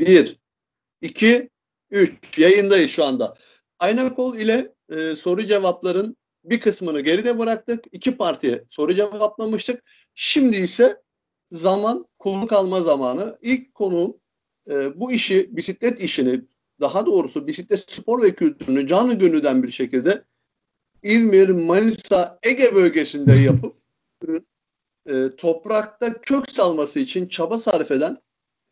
Bir, iki, üç. Yayındayız şu anda. Aynakol ile e, soru cevapların bir kısmını geride bıraktık. İki partiye soru cevaplamıştık. Şimdi ise zaman konuk alma zamanı. İlk konuğum e, bu işi, bisiklet işini, daha doğrusu bisiklet spor ve kültürünü canı gönülden bir şekilde İzmir, Manisa, Ege bölgesinde yapıp e, toprakta kök salması için çaba sarf eden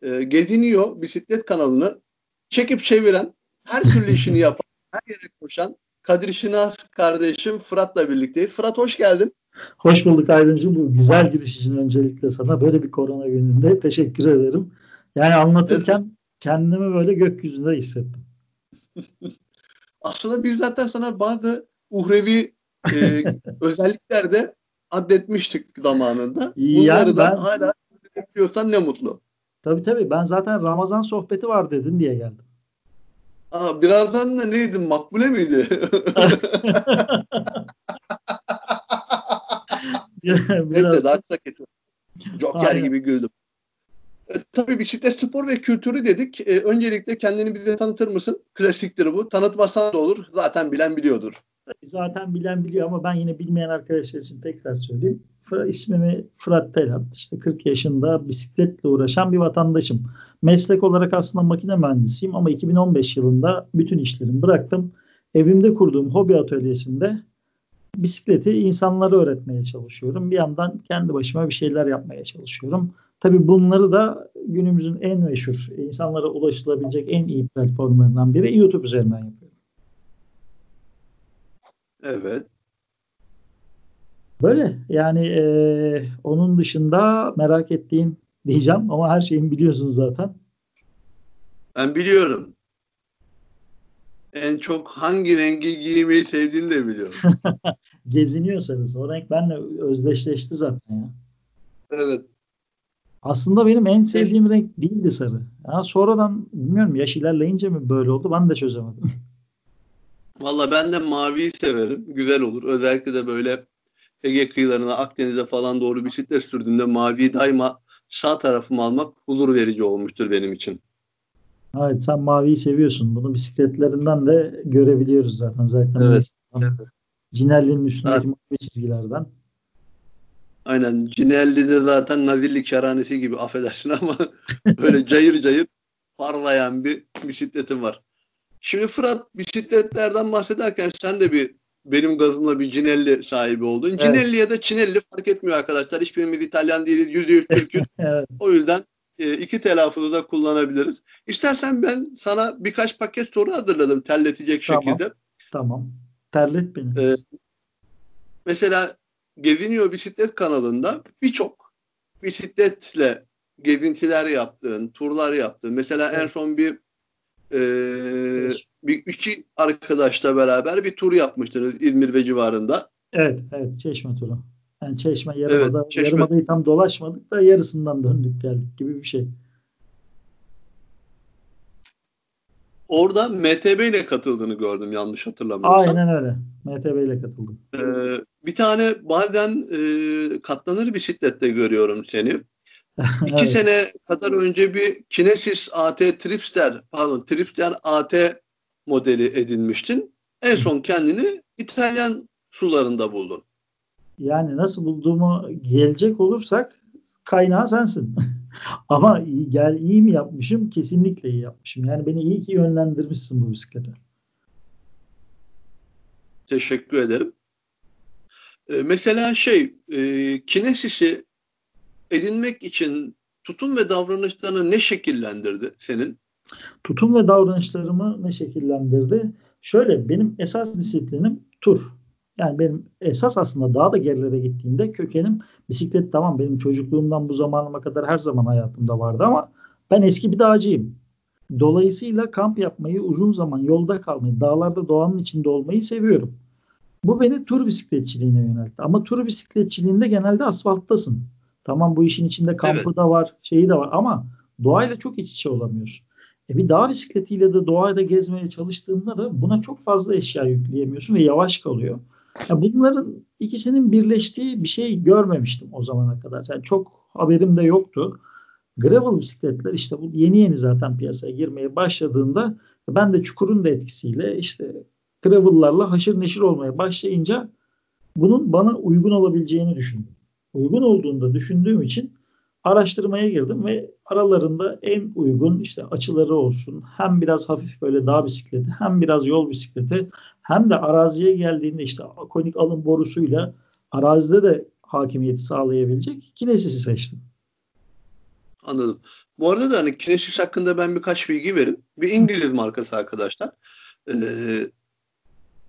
e, Geziniyor bisiklet kanalını çekip çeviren, her türlü işini yapan, her yere koşan Kadir Şinas kardeşim Fırat'la birlikteyiz. Fırat hoş geldin. Hoş bulduk Aydıncığım. Bu güzel giriş için öncelikle sana böyle bir korona gününde teşekkür ederim. Yani anlatırken kendimi böyle gökyüzünde hissettim. Aslında biz zaten sana bazı uhrevi e, özellikler de adetmiştik zamanında. Bunları yani da ben, hala yapıyorsan ne mutlu. Tabii tabii. Ben zaten Ramazan sohbeti var dedin diye geldim. Aa, birazdan da neydi? Makbule miydi? Neyse daha çok Joker gibi güldüm. E, tabii bisiklet spor ve kültürü dedik. E, öncelikle kendini bize tanıtır mısın? Klasiktir bu. Tanıtmasan da olur. Zaten bilen biliyordur. Zaten bilen biliyor ama ben yine bilmeyen arkadaşlar için tekrar söyleyeyim. İsmimi Fırat Telat. İşte 40 yaşında bisikletle uğraşan bir vatandaşım. Meslek olarak aslında makine mühendisiyim ama 2015 yılında bütün işlerimi bıraktım. Evimde kurduğum hobi atölyesinde bisikleti insanlara öğretmeye çalışıyorum. Bir yandan kendi başıma bir şeyler yapmaya çalışıyorum. Tabii bunları da günümüzün en meşhur, insanlara ulaşılabilecek en iyi platformlarından biri YouTube üzerinden yapıyorum. Evet. Böyle yani e, onun dışında merak ettiğin diyeceğim ama her şeyini biliyorsun zaten. Ben biliyorum. En çok hangi rengi giymeyi sevdiğini de biliyorum. Geziniyorsanız o renk benimle özdeşleşti zaten ya. Evet. Aslında benim en sevdiğim renk değildi sarı. Ya sonradan bilmiyorum yaş ilerleyince mi böyle oldu ben de çözemedim. Valla ben de maviyi severim. Güzel olur. Özellikle de böyle Ege kıyılarına, Akdeniz'e falan doğru bisiklet sürdüğümde maviyi daima sağ tarafıma almak huzur verici olmuştur benim için. Evet sen maviyi seviyorsun. Bunu bisikletlerinden de görebiliyoruz zaten. Zaten evet. Cinelli'nin üstündeki evet. mavi çizgilerden. Aynen. Cinelli'de zaten Nazilli kerhanesi gibi affedersin ama böyle cayır cayır parlayan bir bisikletim var. Şimdi Fırat bisikletlerden bahsederken sen de bir benim gazımla bir Cinelli sahibi oldun. Evet. Cinelli ya da Çinelli fark etmiyor arkadaşlar. Hiçbirimiz İtalyan değiliz. Yüzde yüz Türk'üz. evet. O yüzden e, iki telaffuzu da kullanabiliriz. İstersen ben sana birkaç paket soru hazırladım terletecek tamam. şekilde. Tamam. Terlet beni. Ee, mesela Geziniyor Bisiklet kanalında birçok bisikletle gezintiler yaptığın, turlar yaptığın. Mesela evet. en son bir e, bir iki arkadaşla beraber bir tur yapmıştınız İzmir ve civarında. Evet, evet Çeşme turu. Yani Çeşme Yarımada, evet, Çeşme. Yarımada'yı tam dolaşmadık da yarısından döndük geldik gibi bir şey. Orada MTB ile katıldığını gördüm yanlış hatırlamıyorsam. Aynen öyle. MTB ile katıldım. Ee, bir tane bazen e, katlanır bisiklette görüyorum seni. İki evet. sene kadar önce bir Kinesis AT Tripster, pardon Tripster AT modeli edinmiştin. En son kendini İtalyan sularında buldun. Yani nasıl bulduğumu gelecek olursak kaynağı sensin. Ama iyi, gel iyi mi yapmışım? Kesinlikle iyi yapmışım. Yani beni iyi ki yönlendirmişsin bu bisiklete. Teşekkür ederim. Ee, mesela şey, e, kinesisi edinmek için tutum ve davranışlarını ne şekillendirdi senin? Tutum ve davranışlarımı ne şekillendirdi? Şöyle benim esas disiplinim tur. Yani benim esas aslında daha da gerilere gittiğimde kökenim bisiklet tamam benim çocukluğumdan bu zamanıma kadar her zaman hayatımda vardı ama ben eski bir dağcıyım. Dolayısıyla kamp yapmayı, uzun zaman yolda kalmayı, dağlarda doğanın içinde olmayı seviyorum. Bu beni tur bisikletçiliğine yöneltti. Ama tur bisikletçiliğinde genelde asfalttasın. Tamam bu işin içinde kampı evet. da var, şeyi de var ama doğayla çok iç içe olamıyorsun. E bir dağ bisikletiyle de doğada gezmeye çalıştığında da buna çok fazla eşya yükleyemiyorsun ve yavaş kalıyor. Yani bunların ikisinin birleştiği bir şey görmemiştim o zamana kadar. Yani çok haberim de yoktu. Gravel bisikletler işte bu yeni yeni zaten piyasaya girmeye başladığında ben de çukurun da etkisiyle işte gravel'larla haşır neşir olmaya başlayınca bunun bana uygun olabileceğini düşündüm. Uygun olduğunu da düşündüğüm için araştırmaya girdim ve aralarında en uygun işte açıları olsun hem biraz hafif böyle dağ bisikleti hem biraz yol bisikleti hem de araziye geldiğinde işte konik alım borusuyla arazide de hakimiyeti sağlayabilecek Kinesis'i seçtim. Anladım. Bu arada da hani Kinesis hakkında ben birkaç bilgi verim. Bir İngiliz markası arkadaşlar. Ee,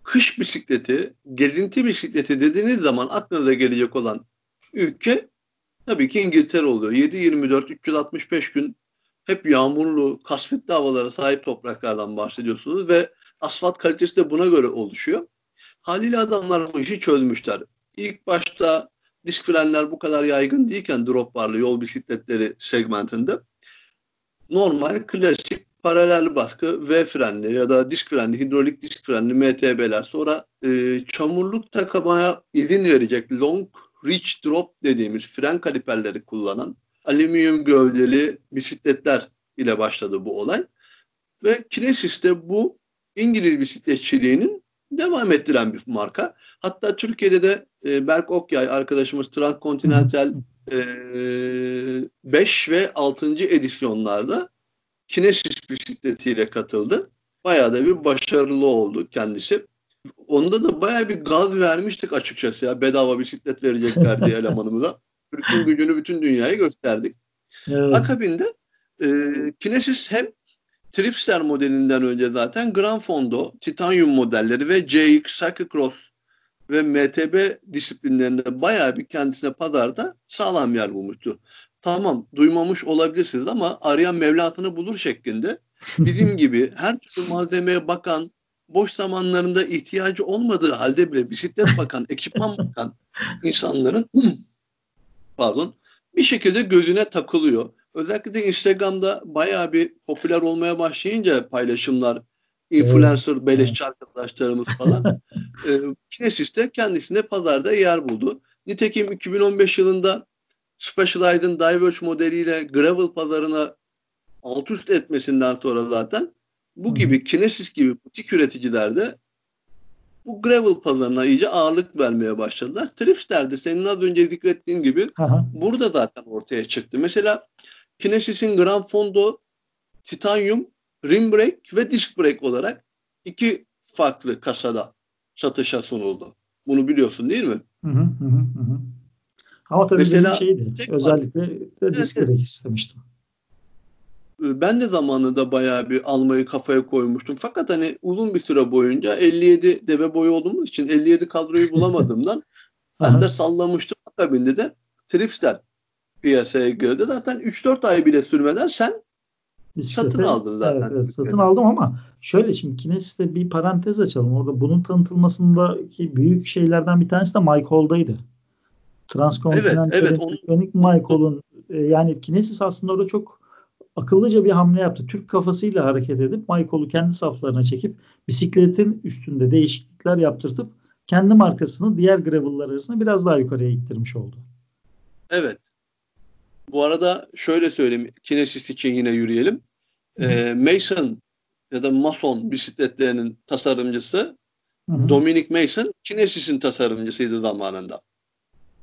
kış bisikleti, gezinti bisikleti dediğiniz zaman aklınıza gelecek olan ülke tabii ki İngiltere oluyor. 7-24, 365 gün hep yağmurlu, kasvetli havalara sahip topraklardan bahsediyorsunuz ve asfalt kalitesi de buna göre oluşuyor. Haliyle adamlar bu işi çözmüşler. İlk başta disk frenler bu kadar yaygın değilken drop barlı yol bisikletleri segmentinde normal klasik paralel baskı V frenli ya da disk frenli, hidrolik disk frenli MTB'ler sonra e, çamurluk takamaya izin verecek long reach drop dediğimiz fren kaliperleri kullanan alüminyum gövdeli bisikletler ile başladı bu olay. Ve Kinesis de bu İngiliz bisikletçiliğinin devam ettiren bir marka. Hatta Türkiye'de de e, Berk Okyay arkadaşımız Transcontinental e, 5 ve 6. edisyonlarda Kinesis bisikletiyle katıldı. Bayağı da bir başarılı oldu kendisi. Onda da bayağı bir gaz vermiştik açıkçası ya. Bedava bisiklet verecekler diye elemanımıza. Bütün gücünü bütün dünyaya gösterdik. Evet. Akabinde e, Kinesis hem Tripster modelinden önce zaten Gran Fondo, Titanium modelleri ve CX, Cyclocross ve MTB disiplinlerinde bayağı bir kendisine pazarda sağlam yer bulmuştu. Tamam duymamış olabilirsiniz ama arayan mevlatını bulur şeklinde bizim gibi her türlü malzemeye bakan, boş zamanlarında ihtiyacı olmadığı halde bile bisiklet bakan, ekipman bakan insanların pardon bir şekilde gözüne takılıyor. Özellikle de Instagram'da bayağı bir popüler olmaya başlayınca paylaşımlar, influencer, beleşçi arkadaşlarımız falan. e, Kinesis de kendisine pazarda yer buldu. Nitekim 2015 yılında Specialized'ın Diverge modeliyle gravel pazarına alt üst etmesinden sonra zaten bu gibi Kinesis gibi butik üreticiler de bu gravel pazarına iyice ağırlık vermeye başladılar. Tripster de senin az önce zikrettiğin gibi Aha. burada zaten ortaya çıktı. Mesela Kinesis'in Grand Fondo Titanium rim brake ve disc brake olarak iki farklı kasada satışa sunuldu. Bunu biliyorsun değil mi? Hı hı hı hı. Ama tabii Mesela, şeydi. Özellikle de disc evet, istemiştim. Ben de zamanında bayağı bir almayı kafaya koymuştum. Fakat hani uzun bir süre boyunca 57 deve boyu olduğumuz için 57 kadroyu bulamadığımdan ben de sallamıştım. Akabinde de Tripster piyasaya girdi. Zaten 3-4 ay bile sürmeden sen Bisiklete, satın aldın zaten. Evet, evet, satın aldım ama şöyle şimdi Kinesis'te bir parantez açalım. Orada bunun tanıtılmasındaki büyük şeylerden bir tanesi de Mike Hall'daydı. Transkontinental'in evet, evet, Hall'un e, yani Kinesis aslında orada çok akıllıca bir hamle yaptı. Türk kafasıyla hareket edip Michael'u kendi saflarına çekip bisikletin üstünde değişiklikler yaptırtıp kendi markasını diğer gravel'lar arasında biraz daha yukarıya ittirmiş oldu. Evet. Bu arada şöyle söyleyeyim. Kinesis için yine yürüyelim. Ee, Mason ya da Mason bisikletlerinin tasarımcısı Hı-hı. Dominic Mason Kinesis'in tasarımcısıydı zamanında.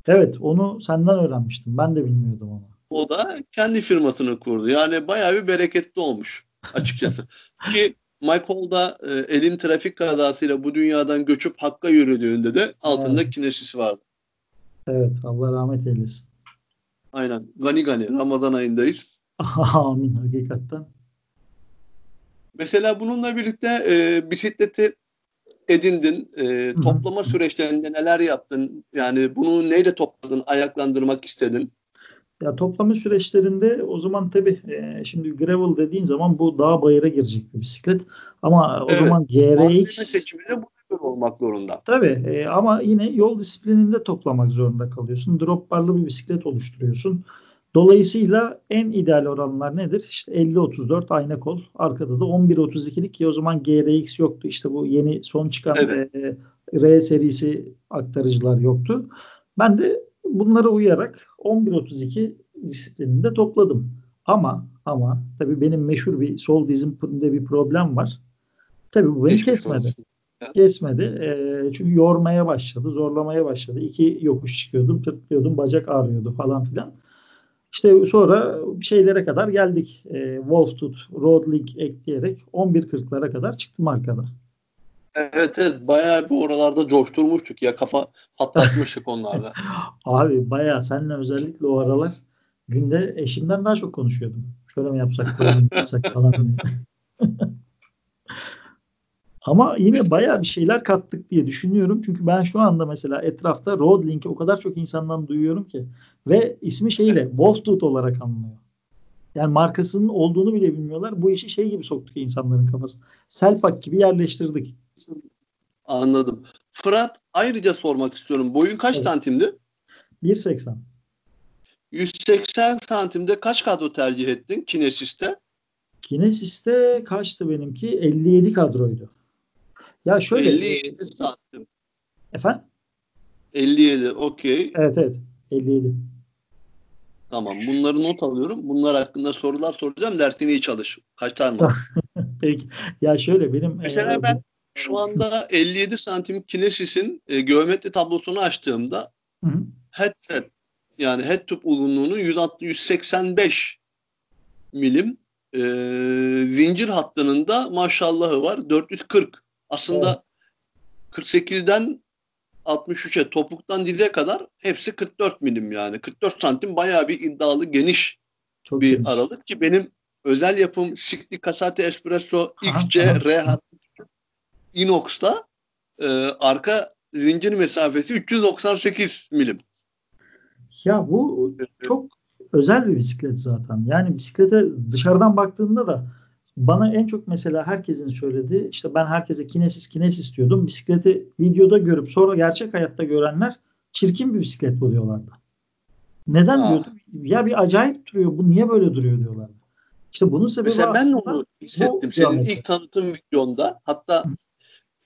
Evet onu senden öğrenmiştim. Ben de bilmiyordum onu. O da kendi firmasını kurdu. Yani bayağı bir bereketli olmuş açıkçası. Ki Michael da e, elin trafik kazasıyla bu dünyadan göçüp Hakk'a yürüdüğünde de altında evet. kinesis vardı. Evet Allah rahmet eylesin. Aynen. Gani gani. Ramazan ayındayız. Amin hakikaten. Mesela bununla birlikte e, bisikleti edindin. E, toplama süreçlerinde neler yaptın? Yani bunu neyle topladın? Ayaklandırmak istedin? Ya toplama süreçlerinde o zaman tabii e, şimdi gravel dediğin zaman bu dağ bayıra girecek bir bisiklet. Ama o evet. zaman GRX seçiminde bu olmak zorunda. Tabii e, ama yine yol disiplininde toplamak zorunda kalıyorsun. Drop barlı bir bisiklet oluşturuyorsun. Dolayısıyla en ideal oranlar nedir? İşte 50-34 ayna kol. Arkada da 11-32'lik ki o zaman GRX yoktu. İşte bu yeni son çıkan evet. e, R serisi aktarıcılar yoktu. Ben de bunlara uyarak 11.32 disiplininde topladım. Ama ama tabii benim meşhur bir sol dizimde bir problem var. Tabii bu beni Geçmiş kesmedi. Olsun. Kesmedi. E, çünkü yormaya başladı, zorlamaya başladı. İki yokuş çıkıyordum, tıklıyordum, bacak ağrıyordu falan filan. İşte sonra şeylere kadar geldik. E, Wolftooth, Roadlink ekleyerek 11.40'lara kadar çıktım arkada. Evet evet bayağı bir oralarda coşturmuştuk ya kafa patlatmıştık onlarda. Abi bayağı seninle özellikle o aralar günde eşimden daha çok konuşuyordum. Şöyle mi yapsak böyle mi yapsak falan Ama yine bayağı bir şeyler kattık diye düşünüyorum. Çünkü ben şu anda mesela etrafta Roadlink'i o kadar çok insandan duyuyorum ki. Ve ismi şeyle Wolftooth olarak anılıyor. Yani markasının olduğunu bile bilmiyorlar. Bu işi şey gibi soktuk insanların kafasına. Selpak gibi yerleştirdik. Anladım. Fırat ayrıca sormak istiyorum. Boyun kaç evet. santimdi? 1.80. 180 santimde kaç kadro tercih ettin Kinesis'te? Kinesis'te kaçtı benimki? 57 kadroydu. Ya şöyle 57 santim. Efendim? 57 okey. Evet evet 57. Tamam bunları not alıyorum. Bunlar hakkında sorular soracağım. Dersini iyi çalış. Kaçar mı? Peki. Ya şöyle benim Mesela e, ben şu anda 57 santim Kinesis'in e, geometri tablosunu açtığımda hı hı. headset yani head tube uzunluğunu 185 milim e, zincir hattının da maşallahı var 440. Aslında evet. 48'den 63'e topuktan dize kadar hepsi 44 milim yani. 44 santim bayağı bir iddialı geniş Çok bir geniş. aralık ki benim özel yapım Sikli Casate Espresso XC R Inox'ta e, arka zincir mesafesi 398 milim. Ya bu çok özel bir bisiklet zaten. Yani bisiklete dışarıdan baktığında da bana en çok mesela herkesin söylediği işte ben herkese kinesis kinesis diyordum. Bisikleti videoda görüp sonra gerçek hayatta görenler çirkin bir bisiklet buluyorlardı. Neden Aa. diyordum? Ya bir acayip duruyor. Bu niye böyle duruyor diyorlardı. İşte bunun sebebi Mesela ben onu hissettim. Senin ilk tanıtım videonda hatta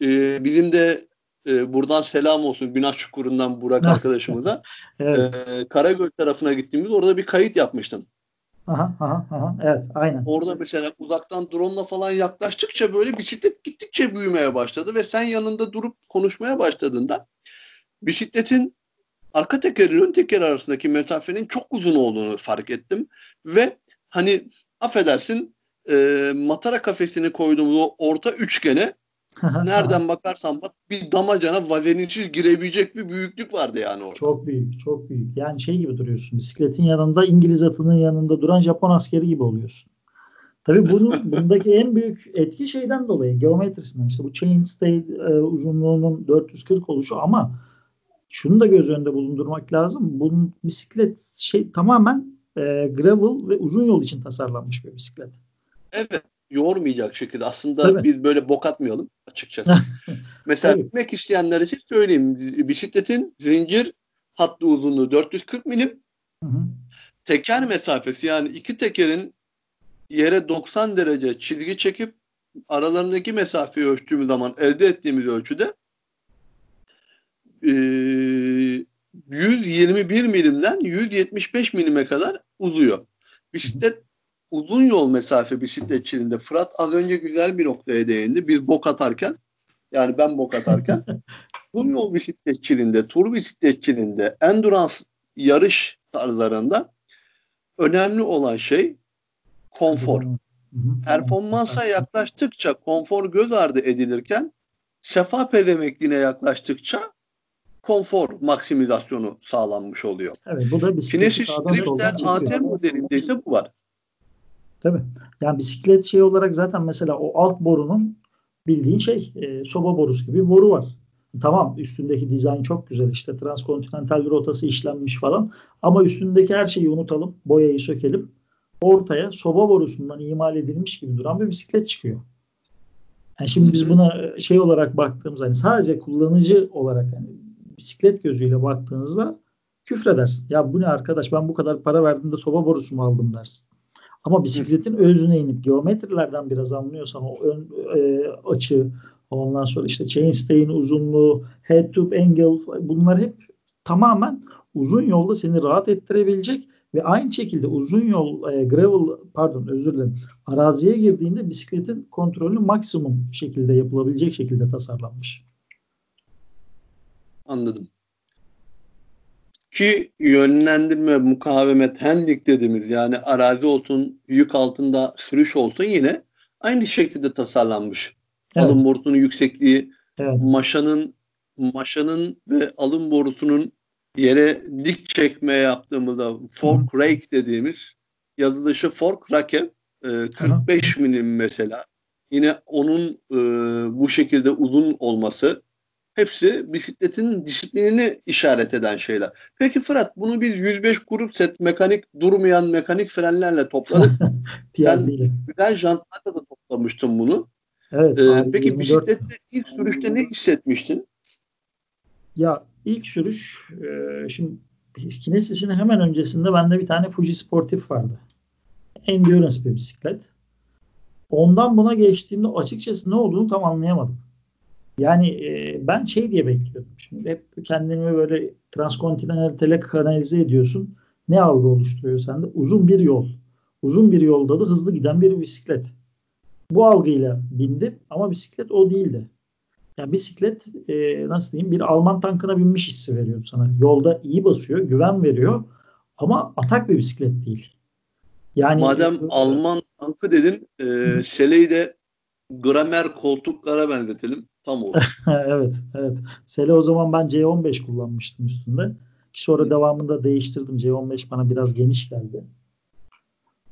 e, bizim de e, buradan selam olsun Günah Çukuru'ndan Burak arkadaşımıza. evet. e, Karagöl tarafına gittiğimizde orada bir kayıt yapmıştın. Aha, evet aynen. Orada mesela uzaktan drone'la falan yaklaştıkça böyle bisiklet gittikçe büyümeye başladı ve sen yanında durup konuşmaya başladığında bisikletin arka tekeri ön teker arasındaki mesafenin çok uzun olduğunu fark ettim ve hani affedersin e, matara kafesini koyduğumuz o orta üçgene nereden bakarsan bak bir damacana vazeninsiz girebilecek bir büyüklük vardı yani orada. Çok büyük, çok büyük. Yani şey gibi duruyorsun. Bisikletin yanında İngiliz atının yanında duran Japon askeri gibi oluyorsun. Tabii bunun bundaki en büyük etki şeyden dolayı geometrisinden işte bu chainstay e, uzunluğunun 440 oluşu ama şunu da göz önünde bulundurmak lazım. Bunun bisiklet şey tamamen e, gravel ve uzun yol için tasarlanmış bir bisiklet. Evet yormayacak şekilde. Aslında Tabii. biz böyle bok atmayalım açıkçası. Mesela Tabii. bilmek isteyenler için söyleyeyim. Bisikletin zincir hattı uzunluğu 440 milim. Hı hı. Teker mesafesi yani iki tekerin yere 90 derece çizgi çekip aralarındaki mesafeyi ölçtüğümüz zaman elde ettiğimiz ölçüde e, 121 milimden 175 milime kadar uzuyor. Bisiklet uzun yol mesafe bisikletçiliğinde Fırat az önce güzel bir noktaya değindi. Biz bok atarken yani ben bok atarken uzun yol bisikletçiliğinde, tur bisikletçiliğinde, endurance yarış tarzlarında önemli olan şey konfor. Performansa yaklaştıkça konfor göz ardı edilirken sefa pedemekliğine yaklaştıkça konfor maksimizasyonu sağlanmış oluyor. Evet, bu da Kinesis Drifter AT modelinde ise bu var. Tabii. Yani bisiklet şey olarak zaten mesela o alt borunun bildiğin şey e, soba borusu gibi bir boru var. Tamam üstündeki dizayn çok güzel işte transkontinental rotası işlenmiş falan ama üstündeki her şeyi unutalım boyayı sökelim ortaya soba borusundan imal edilmiş gibi duran bir bisiklet çıkıyor. Yani şimdi biz buna e, şey olarak baktığımız hani sadece kullanıcı olarak hani bisiklet gözüyle baktığınızda küfredersin. Ya bu ne arkadaş ben bu kadar para verdim de soba borusu mu aldım dersin. Ama bisikletin özüne inip geometrilerden biraz anlıyorsan o ön e, açı ondan sonra işte chainstay'in uzunluğu, head tube angle bunlar hep tamamen uzun yolda seni rahat ettirebilecek Ve aynı şekilde uzun yol e, gravel pardon özür dilerim araziye girdiğinde bisikletin kontrolü maksimum şekilde yapılabilecek şekilde tasarlanmış. Anladım. Ki yönlendirme, mukavemet, handling dediğimiz yani arazi olsun, yük altında sürüş olsun yine aynı şekilde tasarlanmış. Evet. Alın borusunun yüksekliği, evet. maşanın maşanın ve alın borusunun yere dik çekme yaptığımızda fork rake dediğimiz yazılışı fork rake e, 45 Hı. milim mesela. Yine onun e, bu şekilde uzun olması hepsi bisikletin disiplinini işaret eden şeyler. Peki Fırat bunu biz 105 grup set mekanik durmayan mekanik frenlerle topladık. Sen güzel jantlarla da toplamıştın bunu. Evet. Ee, peki 24... bisiklette ilk sürüşte ne hissetmiştin? Ya ilk sürüş e, şimdi Kinesis'in hemen öncesinde bende bir tane Fuji Sportif vardı. Endurance bir bisiklet. Ondan buna geçtiğimde açıkçası ne olduğunu tam anlayamadım. Yani e, ben şey diye bekliyordum. Şimdi hep kendimi böyle transkontinentale kanalize ediyorsun. Ne algı oluşturuyor sende? Uzun bir yol. Uzun bir yolda da hızlı giden bir bisiklet. Bu algıyla bindim ama bisiklet o değildi. Yani bisiklet e, nasıl diyeyim bir Alman tankına binmiş hissi veriyor sana. Yolda iyi basıyor, güven veriyor ama atak bir bisiklet değil. Yani Madem e, Alman tankı dedin, e, Sele'yi de gramer koltuklara benzetelim. Tam olur. evet, evet. Sele o zaman ben C15 kullanmıştım üstünde. Sonra devamında değiştirdim. C15 bana biraz geniş geldi.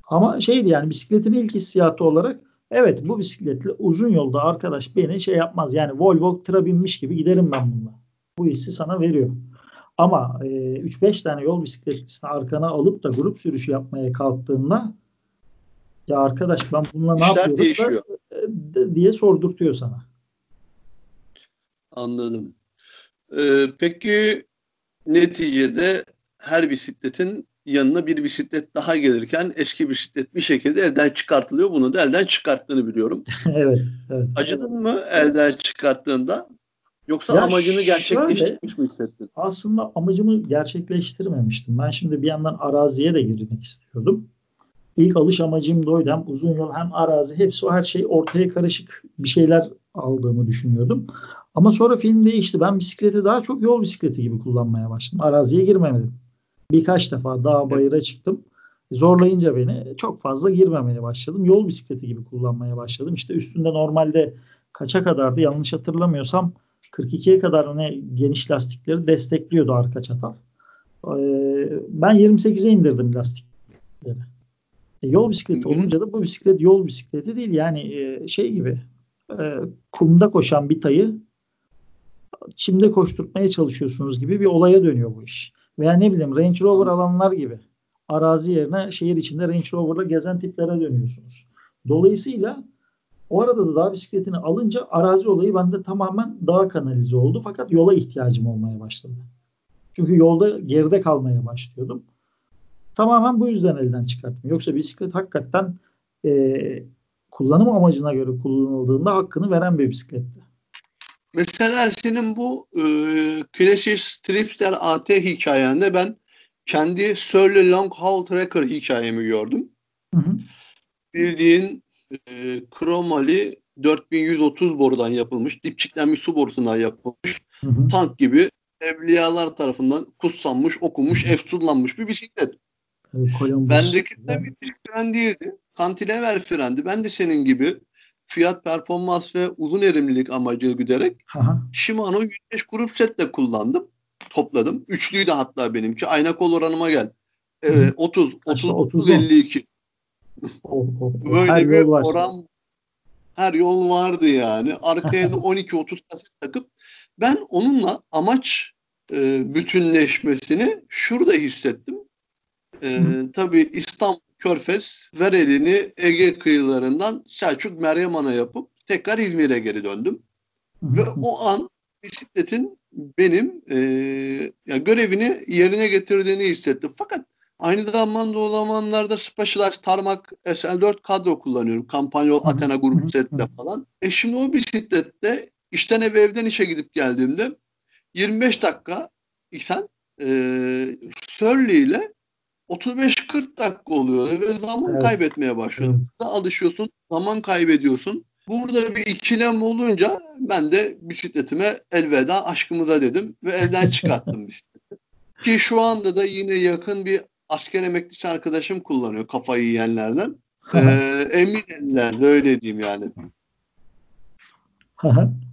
Ama şeydi yani bisikletin ilk hissiyatı olarak Evet bu bisikletle uzun yolda arkadaş beni şey yapmaz. Yani Volvo tıra binmiş gibi giderim ben bununla. Bu hissi sana veriyor. Ama e, 3-5 tane yol bisikletlisini arkana alıp da grup sürüşü yapmaya kalktığında ya arkadaş ben bununla ne İşler yapıyorum da, e, diye sordurtuyor sana. Anladım. Ee, peki neticede her bisikletin yanına bir bisiklet daha gelirken eski bisiklet bir şekilde elden çıkartılıyor. Bunu da elden çıkarttığını biliyorum. evet, evet. Acıdın mı elden çıkarttığında? Yoksa ya amacını gerçekleştirmiş mi hissettin? Aslında amacımı gerçekleştirmemiştim. Ben şimdi bir yandan araziye de girmek istiyordum. İlk alış amacım da oydu. Hem uzun yol hem arazi hepsi o her şey ortaya karışık bir şeyler aldığımı düşünüyordum. Ama sonra film değişti. Ben bisikleti daha çok yol bisikleti gibi kullanmaya başladım. Araziye girmemedim. Birkaç defa dağ bayıra çıktım. Zorlayınca beni çok fazla girmemeye başladım. Yol bisikleti gibi kullanmaya başladım. İşte üstünde normalde kaça kadardı yanlış hatırlamıyorsam 42'ye kadar ne geniş lastikleri destekliyordu arka çatal. Ee, ben 28'e indirdim lastikleri. E, yol bisikleti olunca da bu bisiklet yol bisikleti değil. Yani e, şey gibi e, kumda koşan bir tayı çimde koşturmaya çalışıyorsunuz gibi bir olaya dönüyor bu iş. Veya ne bileyim Range Rover alanlar gibi. Arazi yerine şehir içinde Range Rover'la gezen tiplere dönüyorsunuz. Dolayısıyla o arada da dağ bisikletini alınca arazi olayı bende tamamen dağ kanalize oldu. Fakat yola ihtiyacım olmaya başladı. Çünkü yolda geride kalmaya başlıyordum. Tamamen bu yüzden elden çıkarttım. Yoksa bisiklet hakikaten e, kullanım amacına göre kullanıldığında hakkını veren bir bisikletti. Mesela senin bu e, klasik Tripster AT hikayende ben kendi Surly Long Haul Tracker hikayemi gördüm. Hı hı. Bildiğin e, kromali 4130 borudan yapılmış, dipçiklenmiş su borusundan yapılmış hı hı. tank gibi evliyalar tarafından kutsanmış, okunmuş, efsunlanmış bir bisiklet. Bendeki de bir fren değildi. Kantilever frendi. Ben de senin gibi fiyat performans ve uzun erimlilik amacı güderek Aha. Shimano 105 grup setle kullandım. Topladım. Üçlüyü de hatta benimki. Ayna kol oranıma gel. Ee, 30, 30, 30, 52. Oh, oh, oh. Böyle her bir oran her yol vardı yani. Arkaya da 12-30 kaset takıp ben onunla amaç e, bütünleşmesini şurada hissettim. E, tabii İstanbul Körfez ver elini Ege kıyılarından Selçuk Meryem Ana yapıp tekrar İzmir'e geri döndüm. Ve o an bisikletin benim e, ya görevini yerine getirdiğini hissettim. Fakat aynı zamanda o zamanlarda Specialized Tarmac SL4 kadro kullanıyorum. Kampanyol Athena grup setle falan. E şimdi o bisiklette işten eve evden işe gidip geldiğimde 25 dakika sen e, Surly ile 35-40 dakika oluyor ve zaman evet. kaybetmeye başlıyorsun. Evet. Alışıyorsun, zaman kaybediyorsun. Burada bir ikilem olunca ben de bisikletime elveda aşkımıza dedim ve elden çıkarttım bisikleti. Ki şu anda da yine yakın bir asker emeklisi arkadaşım kullanıyor kafayı yiyenlerden. ee, emin ellerde öyle diyeyim yani.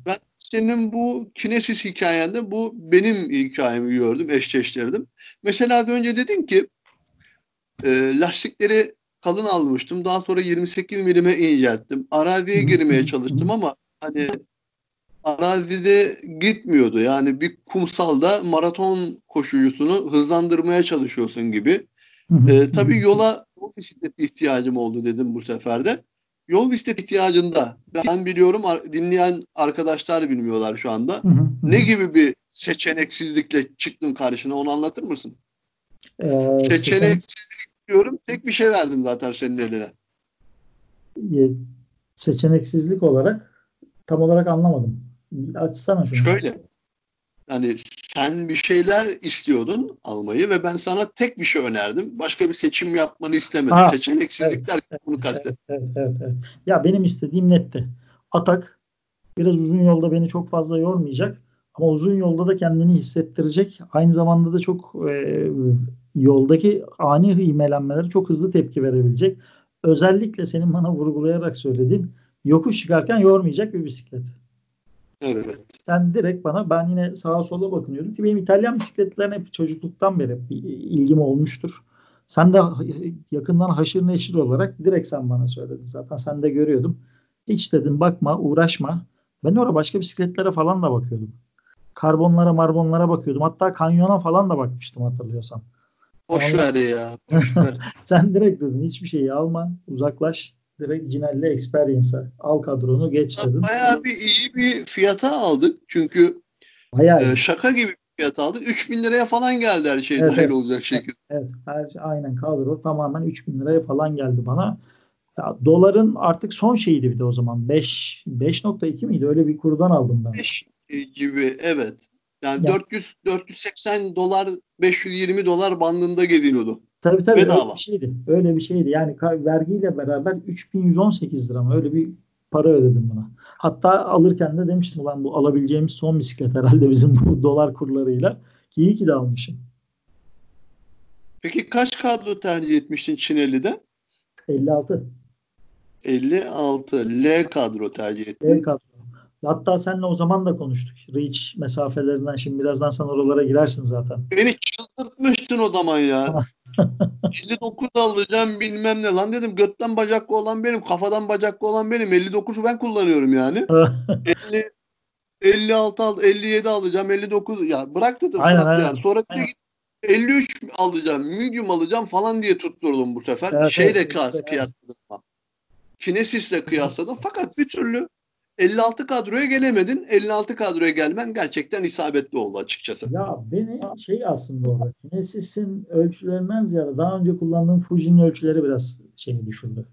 ben senin bu kinesis hikayende bu benim hikayemi gördüm, eşleştirdim. Mesela önce dedin ki e, lastikleri kalın almıştım. Daha sonra 28 milime incelttim. Araziye girmeye çalıştım ama hani arazide gitmiyordu. Yani bir kumsalda maraton koşucusunu hızlandırmaya çalışıyorsun gibi. ee, tabii yola yol bisikleti ihtiyacım oldu dedim bu sefer de. Yol bisikleti ihtiyacında ben biliyorum dinleyen arkadaşlar bilmiyorlar şu anda. ne gibi bir seçeneksizlikle çıktın karşına onu anlatır mısın? Ee, Seçeneksizlik diyorum tek bir şey verdim zaten senin eline. Seçeneksizlik olarak tam olarak anlamadım. Açsana şunu. Şöyle. Yani sen bir şeyler istiyordun almayı ve ben sana tek bir şey önerdim. Başka bir seçim yapmanı istemedim. Ha, Seçeneksizlikler evet, bunu kastet. Evet, evet, evet. Ya benim istediğim netti. Atak biraz uzun yolda beni çok fazla yormayacak ama uzun yolda da kendini hissettirecek. Aynı zamanda da çok e, yoldaki ani ivmelenmelere çok hızlı tepki verebilecek. Özellikle senin bana vurgulayarak söylediğin yokuş çıkarken yormayacak bir bisiklet. Evet. Sen direkt bana ben yine sağa sola bakınıyordum ki benim İtalyan bisikletlerine hep çocukluktan beri bir ilgim olmuştur. Sen de yakından haşır neşir olarak direkt sen bana söyledin zaten. Sen de görüyordum. Hiç dedim bakma uğraşma. Ben orada başka bisikletlere falan da bakıyordum. Karbonlara marbonlara bakıyordum. Hatta kanyona falan da bakmıştım hatırlıyorsan. Boş ver ya. Boş ver. sen direkt dedin hiçbir şeyi alma uzaklaş direkt Cinelli Experience'a al kadronu geç dedim. Bayağı bir iyi bir fiyata aldık. Çünkü Bayağı e, şaka gibi bir fiyat aldık. 3000 liraya falan geldi her şey evet, dahil evet. olacak şekilde. Evet, her şey, aynen kadro tamamen 3000 liraya falan geldi bana. Ya, doların artık son şeyiydi bir de o zaman. 5 5.2 miydi? Öyle bir kurdan aldım ben. 5 gibi evet. Yani ya. 400 480 dolar 520 dolar bandında geliyordu. Tabii tabii Bedava. öyle bir şeydi. Öyle bir şeydi. Yani vergiyle beraber 3118 lira mı öyle bir para ödedim buna. Hatta alırken de demiştim lan bu alabileceğimiz son bisiklet herhalde bizim bu dolar kurlarıyla. Ki iyi ki de almışım. Peki kaç kadro tercih etmiştin Çineli'de? 56. 56. L kadro tercih ettin. L kadro. Hatta seninle o zaman da konuştuk. Reach mesafelerinden. Şimdi birazdan sen oralara girersin zaten. Beni çıldırtmıştın o zaman ya. 59 alacağım bilmem ne lan dedim. Götten bacaklı olan benim. Kafadan bacaklı olan benim. 59'u ben kullanıyorum yani. 50, 56 al, 57 alacağım. 59 ya bırak dedim. Aynen, aynen. Yani. Sonra aynen. 53 alacağım. Medium alacağım falan diye tutturdum bu sefer. Evet, Şeyle evet, kıyas, evet. kıyasladım. Kinesis'le kıyasladım. Fakat bir türlü 56 kadroya gelemedin. 56 kadroya gelmen gerçekten isabetli oldu açıkçası. Ya beni şey aslında orada Kinesis'in ölçülerinden ziyade daha önce kullandığım Fuji'nin ölçüleri biraz şeyi düşürdü.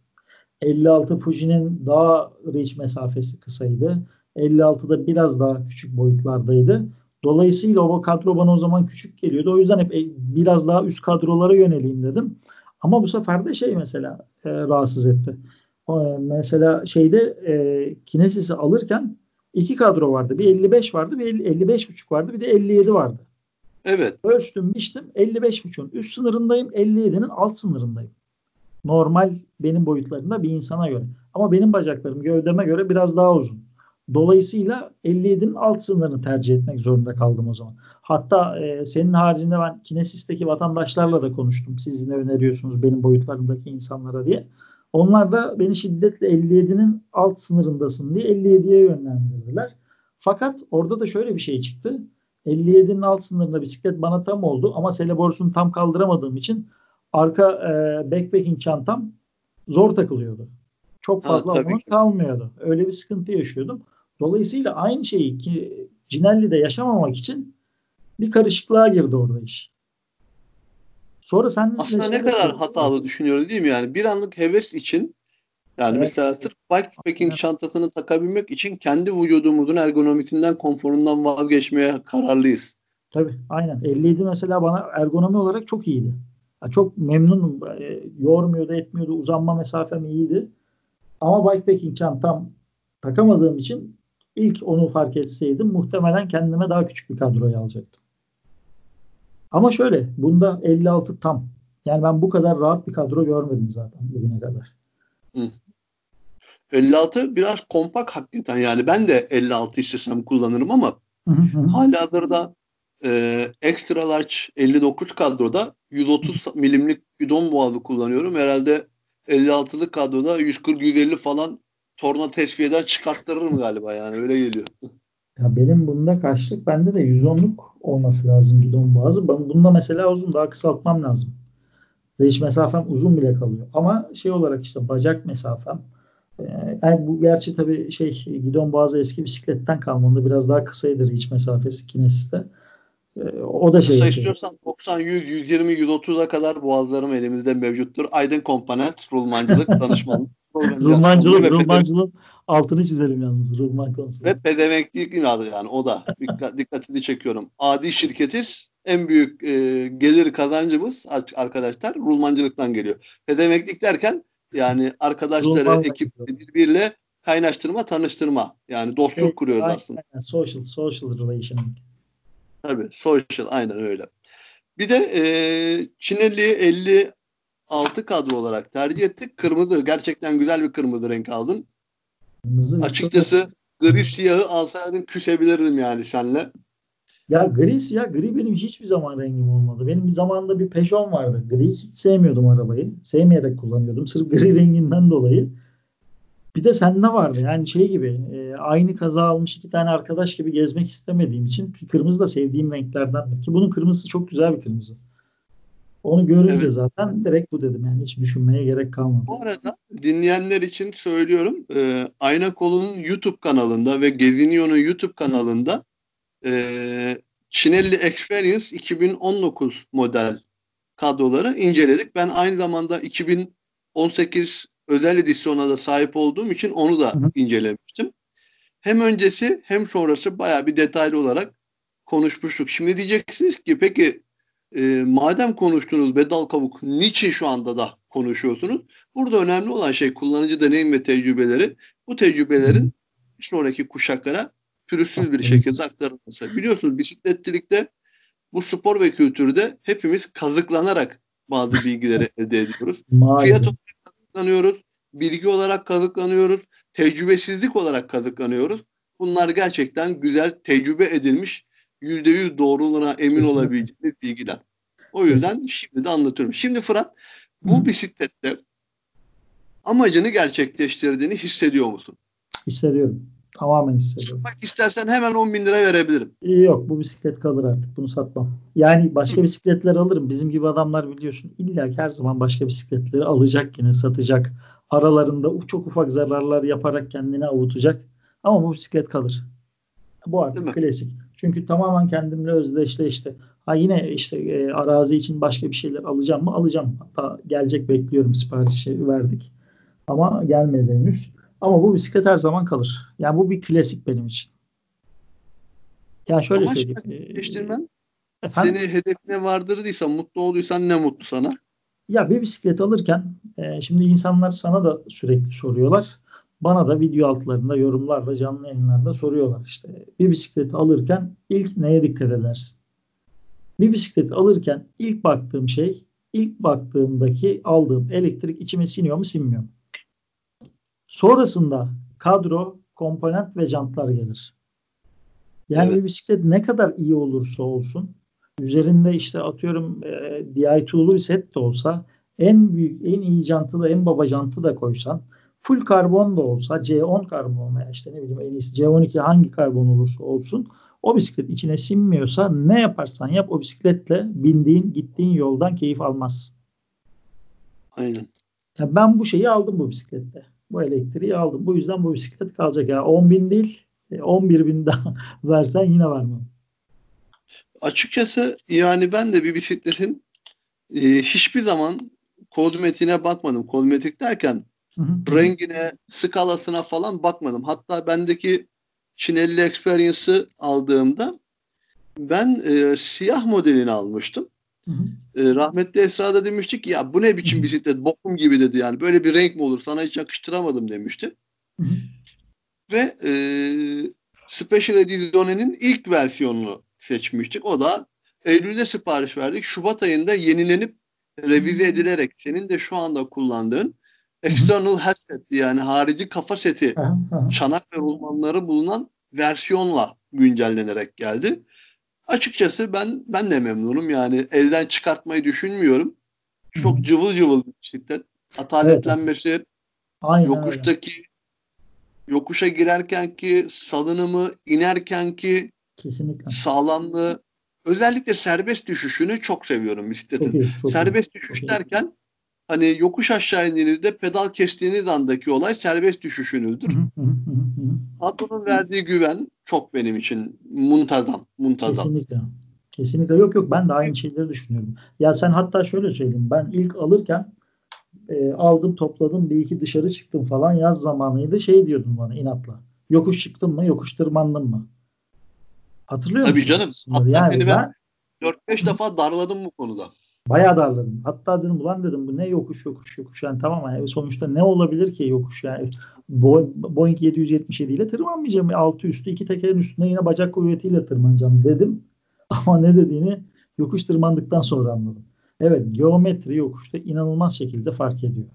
56 Fuji'nin daha reach mesafesi kısaydı. 56'da biraz daha küçük boyutlardaydı. Dolayısıyla o kadro bana o zaman küçük geliyordu. O yüzden hep biraz daha üst kadrolara yöneleyim dedim. Ama bu sefer de şey mesela e, rahatsız etti. E, mesela şeyde e, Kinesis'i alırken iki kadro vardı. Bir 55 vardı, bir 55 buçuk vardı, bir de 57 vardı. Evet. Ölçtüm, biçtim. 55 buçuğun üst sınırındayım, 57'nin alt sınırındayım. Normal benim boyutlarında bir insana göre. Ama benim bacaklarım gövdeme göre biraz daha uzun. Dolayısıyla 57'nin alt sınırını tercih etmek zorunda kaldım o zaman. Hatta e, senin haricinde ben Kinesis'teki vatandaşlarla da konuştum. Siz ne öneriyorsunuz benim boyutlarımdaki insanlara diye. Onlar da beni şiddetle 57'nin alt sınırındasın diye 57'ye yönlendirdiler. Fakat orada da şöyle bir şey çıktı. 57'nin alt sınırında bisiklet bana tam oldu ama seleborusunu tam kaldıramadığım için arka e, backpacking çantam zor takılıyordu. Çok fazla ha, kalmıyordu. Öyle bir sıkıntı yaşıyordum. Dolayısıyla aynı şeyi ki Cinelli'de yaşamamak için bir karışıklığa girdi orada iş. Sonra sen aslında ne kadar hatalı düşünüyoruz değil mi? Yani bir anlık heves için yani evet. mesela sırf bikepacking evet. çantasını takabilmek için kendi vücudumuzun ergonomisinden, konforundan vazgeçmeye kararlıyız. Tabii aynen. 57 mesela bana ergonomi olarak çok iyiydi. çok memnunum. E, yormuyordu, etmiyordu. Uzanma mesafem iyiydi. Ama bikepacking çantam takamadığım için ilk onu fark etseydim muhtemelen kendime daha küçük bir kadroyu alacaktım. Ama şöyle bunda 56 tam. Yani ben bu kadar rahat bir kadro görmedim zaten bugüne kadar. Hı. 56 biraz kompak hakikaten yani ben de 56 istesem kullanırım ama hala hazırda e, extra large 59 kadroda 130 milimlik bidon boğazı kullanıyorum. Herhalde 56'lık kadroda 140-150 falan torna tesviyeden çıkarttırırım galiba yani öyle geliyor. Ya benim bunda kaçlık bende de 110'luk olması lazım bidon boğazı. Ben bunda mesela uzun daha kısaltmam lazım. Reach mesafem uzun bile kalıyor. Ama şey olarak işte bacak mesafem e, yani bu gerçi tabii şey gidon boğazı eski bisikletten kalma. Onda biraz daha kısaydı reach mesafesi kinesiste. E, o da şey. Kısa istiyorsan 90, 100, 120, 130'a kadar boğazlarım elimizde mevcuttur. Aydın Komponent, Rulmancılık, danışmanlık. Rulmancılık, Rulmancılık altını çizelim yalnız Rulman konusu. Ve pedemeklik adı yani o da. Dikkat, dikkatini çekiyorum. Adi şirketiz. En büyük e, gelir kazancımız arkadaşlar rulmancılıktan geliyor. Pedemeklik derken yani arkadaşları, ekip birbiriyle kaynaştırma, tanıştırma. Yani dostluk evet, kuruyoruz aynen, aslında. Aynen. Social, social relation. Tabii social aynen öyle. Bir de e, Çineli'yi 56 kadro olarak tercih ettik. Kırmızı gerçekten güzel bir kırmızı renk aldın. Açıkçası gri siyahı alsaydın küsebilirdim yani senle. Ya gri siyah gri benim hiçbir zaman rengim olmadı. Benim bir zamanında bir Peugeot vardı. Gri hiç sevmiyordum arabayı. Sevmeyerek kullanıyordum. Sırf gri renginden dolayı. Bir de sende vardı yani şey gibi e, aynı kaza almış iki tane arkadaş gibi gezmek istemediğim için kırmızı da sevdiğim renklerden ki bunun kırmızısı çok güzel bir kırmızı. Onu görünce evet. zaten direkt bu dedim yani hiç düşünmeye gerek kalmadı. Bu arada dinleyenler için söylüyorum e, Ayna YouTube kanalında ve Gezinio'nun YouTube kanalında e, Çinelli Experience 2019 model kadroları inceledik. Ben aynı zamanda 2018 özel edisyona da sahip olduğum için onu da hı hı. incelemiştim. Hem öncesi hem sonrası baya bir detaylı olarak konuşmuştuk. Şimdi diyeceksiniz ki peki e, madem konuştunuz bedal kavuk niçin şu anda da konuşuyorsunuz? Burada önemli olan şey kullanıcı deneyim ve tecrübeleri. Bu tecrübelerin sonraki kuşaklara pürüzsüz bir şekilde aktarılması. Biliyorsunuz bisikletçilikte bu spor ve kültürde hepimiz kazıklanarak bazı bilgileri elde ediyoruz. Fiyat olarak kazıklanıyoruz, bilgi olarak kazıklanıyoruz, tecrübesizlik olarak kazıklanıyoruz. Bunlar gerçekten güzel tecrübe edilmiş %100 doğruluğuna emin Kesinlikle. olabileceğiniz bilgiler. O yüzden Kesinlikle. şimdi de anlatıyorum. Şimdi Fırat bu Hı. bisiklette amacını gerçekleştirdiğini hissediyor musun? Hissediyorum. Tamamen hissediyorum. Bak istersen hemen 10 bin lira verebilirim. Yok bu bisiklet kalır artık. Bunu satmam. Yani başka Hı. bisikletler alırım. Bizim gibi adamlar biliyorsun illa her zaman başka bisikletleri alacak yine satacak. Aralarında çok ufak zararlar yaparak kendini avutacak. Ama bu bisiklet kalır. Bu artık klasik. Çünkü tamamen kendimle özdeşleşti. Ha yine işte e, arazi için başka bir şeyler alacağım mı? Alacağım. Hatta gelecek bekliyorum siparişi verdik. Ama gelmedi henüz. Ama bu bisiklet her zaman kalır. Yani bu bir klasik benim için. Yani şöyle Ama söyleyeyim. Değiştirmem. Efendim? Seni hedefine vardırdıysa, mutlu olduysan ne mutlu sana. Ya bir bisiklet alırken e, şimdi insanlar sana da sürekli soruyorlar. Bana da video altlarında yorumlarla canlı yayınlarda soruyorlar işte. Bir bisiklet alırken ilk neye dikkat edersin? Bir bisiklet alırken ilk baktığım şey ilk baktığımdaki aldığım elektrik içime siniyor mu sinmiyor mu? Sonrasında kadro, komponent ve jantlar gelir. Yani evet. bir bisiklet ne kadar iyi olursa olsun üzerinde işte atıyorum e, DI2'lu bir set de olsa en büyük, en iyi jantı da en baba jantı da koysan full karbon da olsa C10 karbon veya işte ne bileyim en iyisi C12 hangi karbon olursa olsun o bisiklet içine sinmiyorsa ne yaparsan yap o bisikletle bindiğin gittiğin yoldan keyif almazsın. Aynen. Ya ben bu şeyi aldım bu bisiklette. Bu elektriği aldım. Bu yüzden bu bisiklet kalacak. Ya 10 bin değil 11 e, bin daha versen yine var mı? Açıkçası yani ben de bir bisikletin e, hiçbir zaman kozmetiğine bakmadım. Kozmetik derken Hı hı. Rengine, skalasına falan bakmadım. Hatta bendeki Çinelli Experience'ı aldığımda ben e, siyah modelini almıştım. Hı hı. E, rahmetli Esra da demişti ki ya bu ne biçim bisiklet bokum gibi dedi yani böyle bir renk mi olur sana hiç yakıştıramadım demişti. Hı hı. Ve e, Special Edition'ın ilk versiyonunu seçmiştik. O da Eylül'de sipariş verdik. Şubat ayında yenilenip revize edilerek senin de şu anda kullandığın external headset yani harici kafa seti çanak ve rulmanları bulunan versiyonla güncellenerek geldi. Açıkçası ben ben de memnunum. Yani elden çıkartmayı düşünmüyorum. Çok cıvıl cıvıl bir bisiklet. Ataletlenmesi, evet. Aynen yokuştaki öyle. yokuşa girerken ki salınımı, inerken ki Kesinlikle. sağlamlığı özellikle serbest düşüşünü çok seviyorum bisikletin. Çok iyi, çok serbest iyi. düşüş çok derken iyi hani yokuş aşağı indiğinizde pedal kestiğiniz andaki olay serbest düşüşünüzdür. Patronun verdiği güven çok benim için muntazam. muntazam. Kesinlikle. Kesinlikle yok yok ben de aynı şeyleri düşünüyorum. Ya sen hatta şöyle söyleyeyim ben ilk alırken e, aldım topladım bir iki dışarı çıktım falan yaz zamanıydı şey diyordun bana inatla. Yokuş çıktın mı yokuş tırmandın mı? Hatırlıyor Tabii musun? Tabii canım. Hatta yani seni ben, ben 4-5 defa darladım bu konuda. Bayağı darladım. Hatta dedim ulan dedim bu ne yokuş yokuş yokuş yani tamam yani sonuçta ne olabilir ki yokuş yani Boeing 777 ile tırmanmayacağım. Altı üstü iki tekerin üstüne yine bacak kuvvetiyle tırmanacağım dedim. Ama ne dediğini yokuş tırmandıktan sonra anladım. Evet geometri yokuşta inanılmaz şekilde fark ediyor.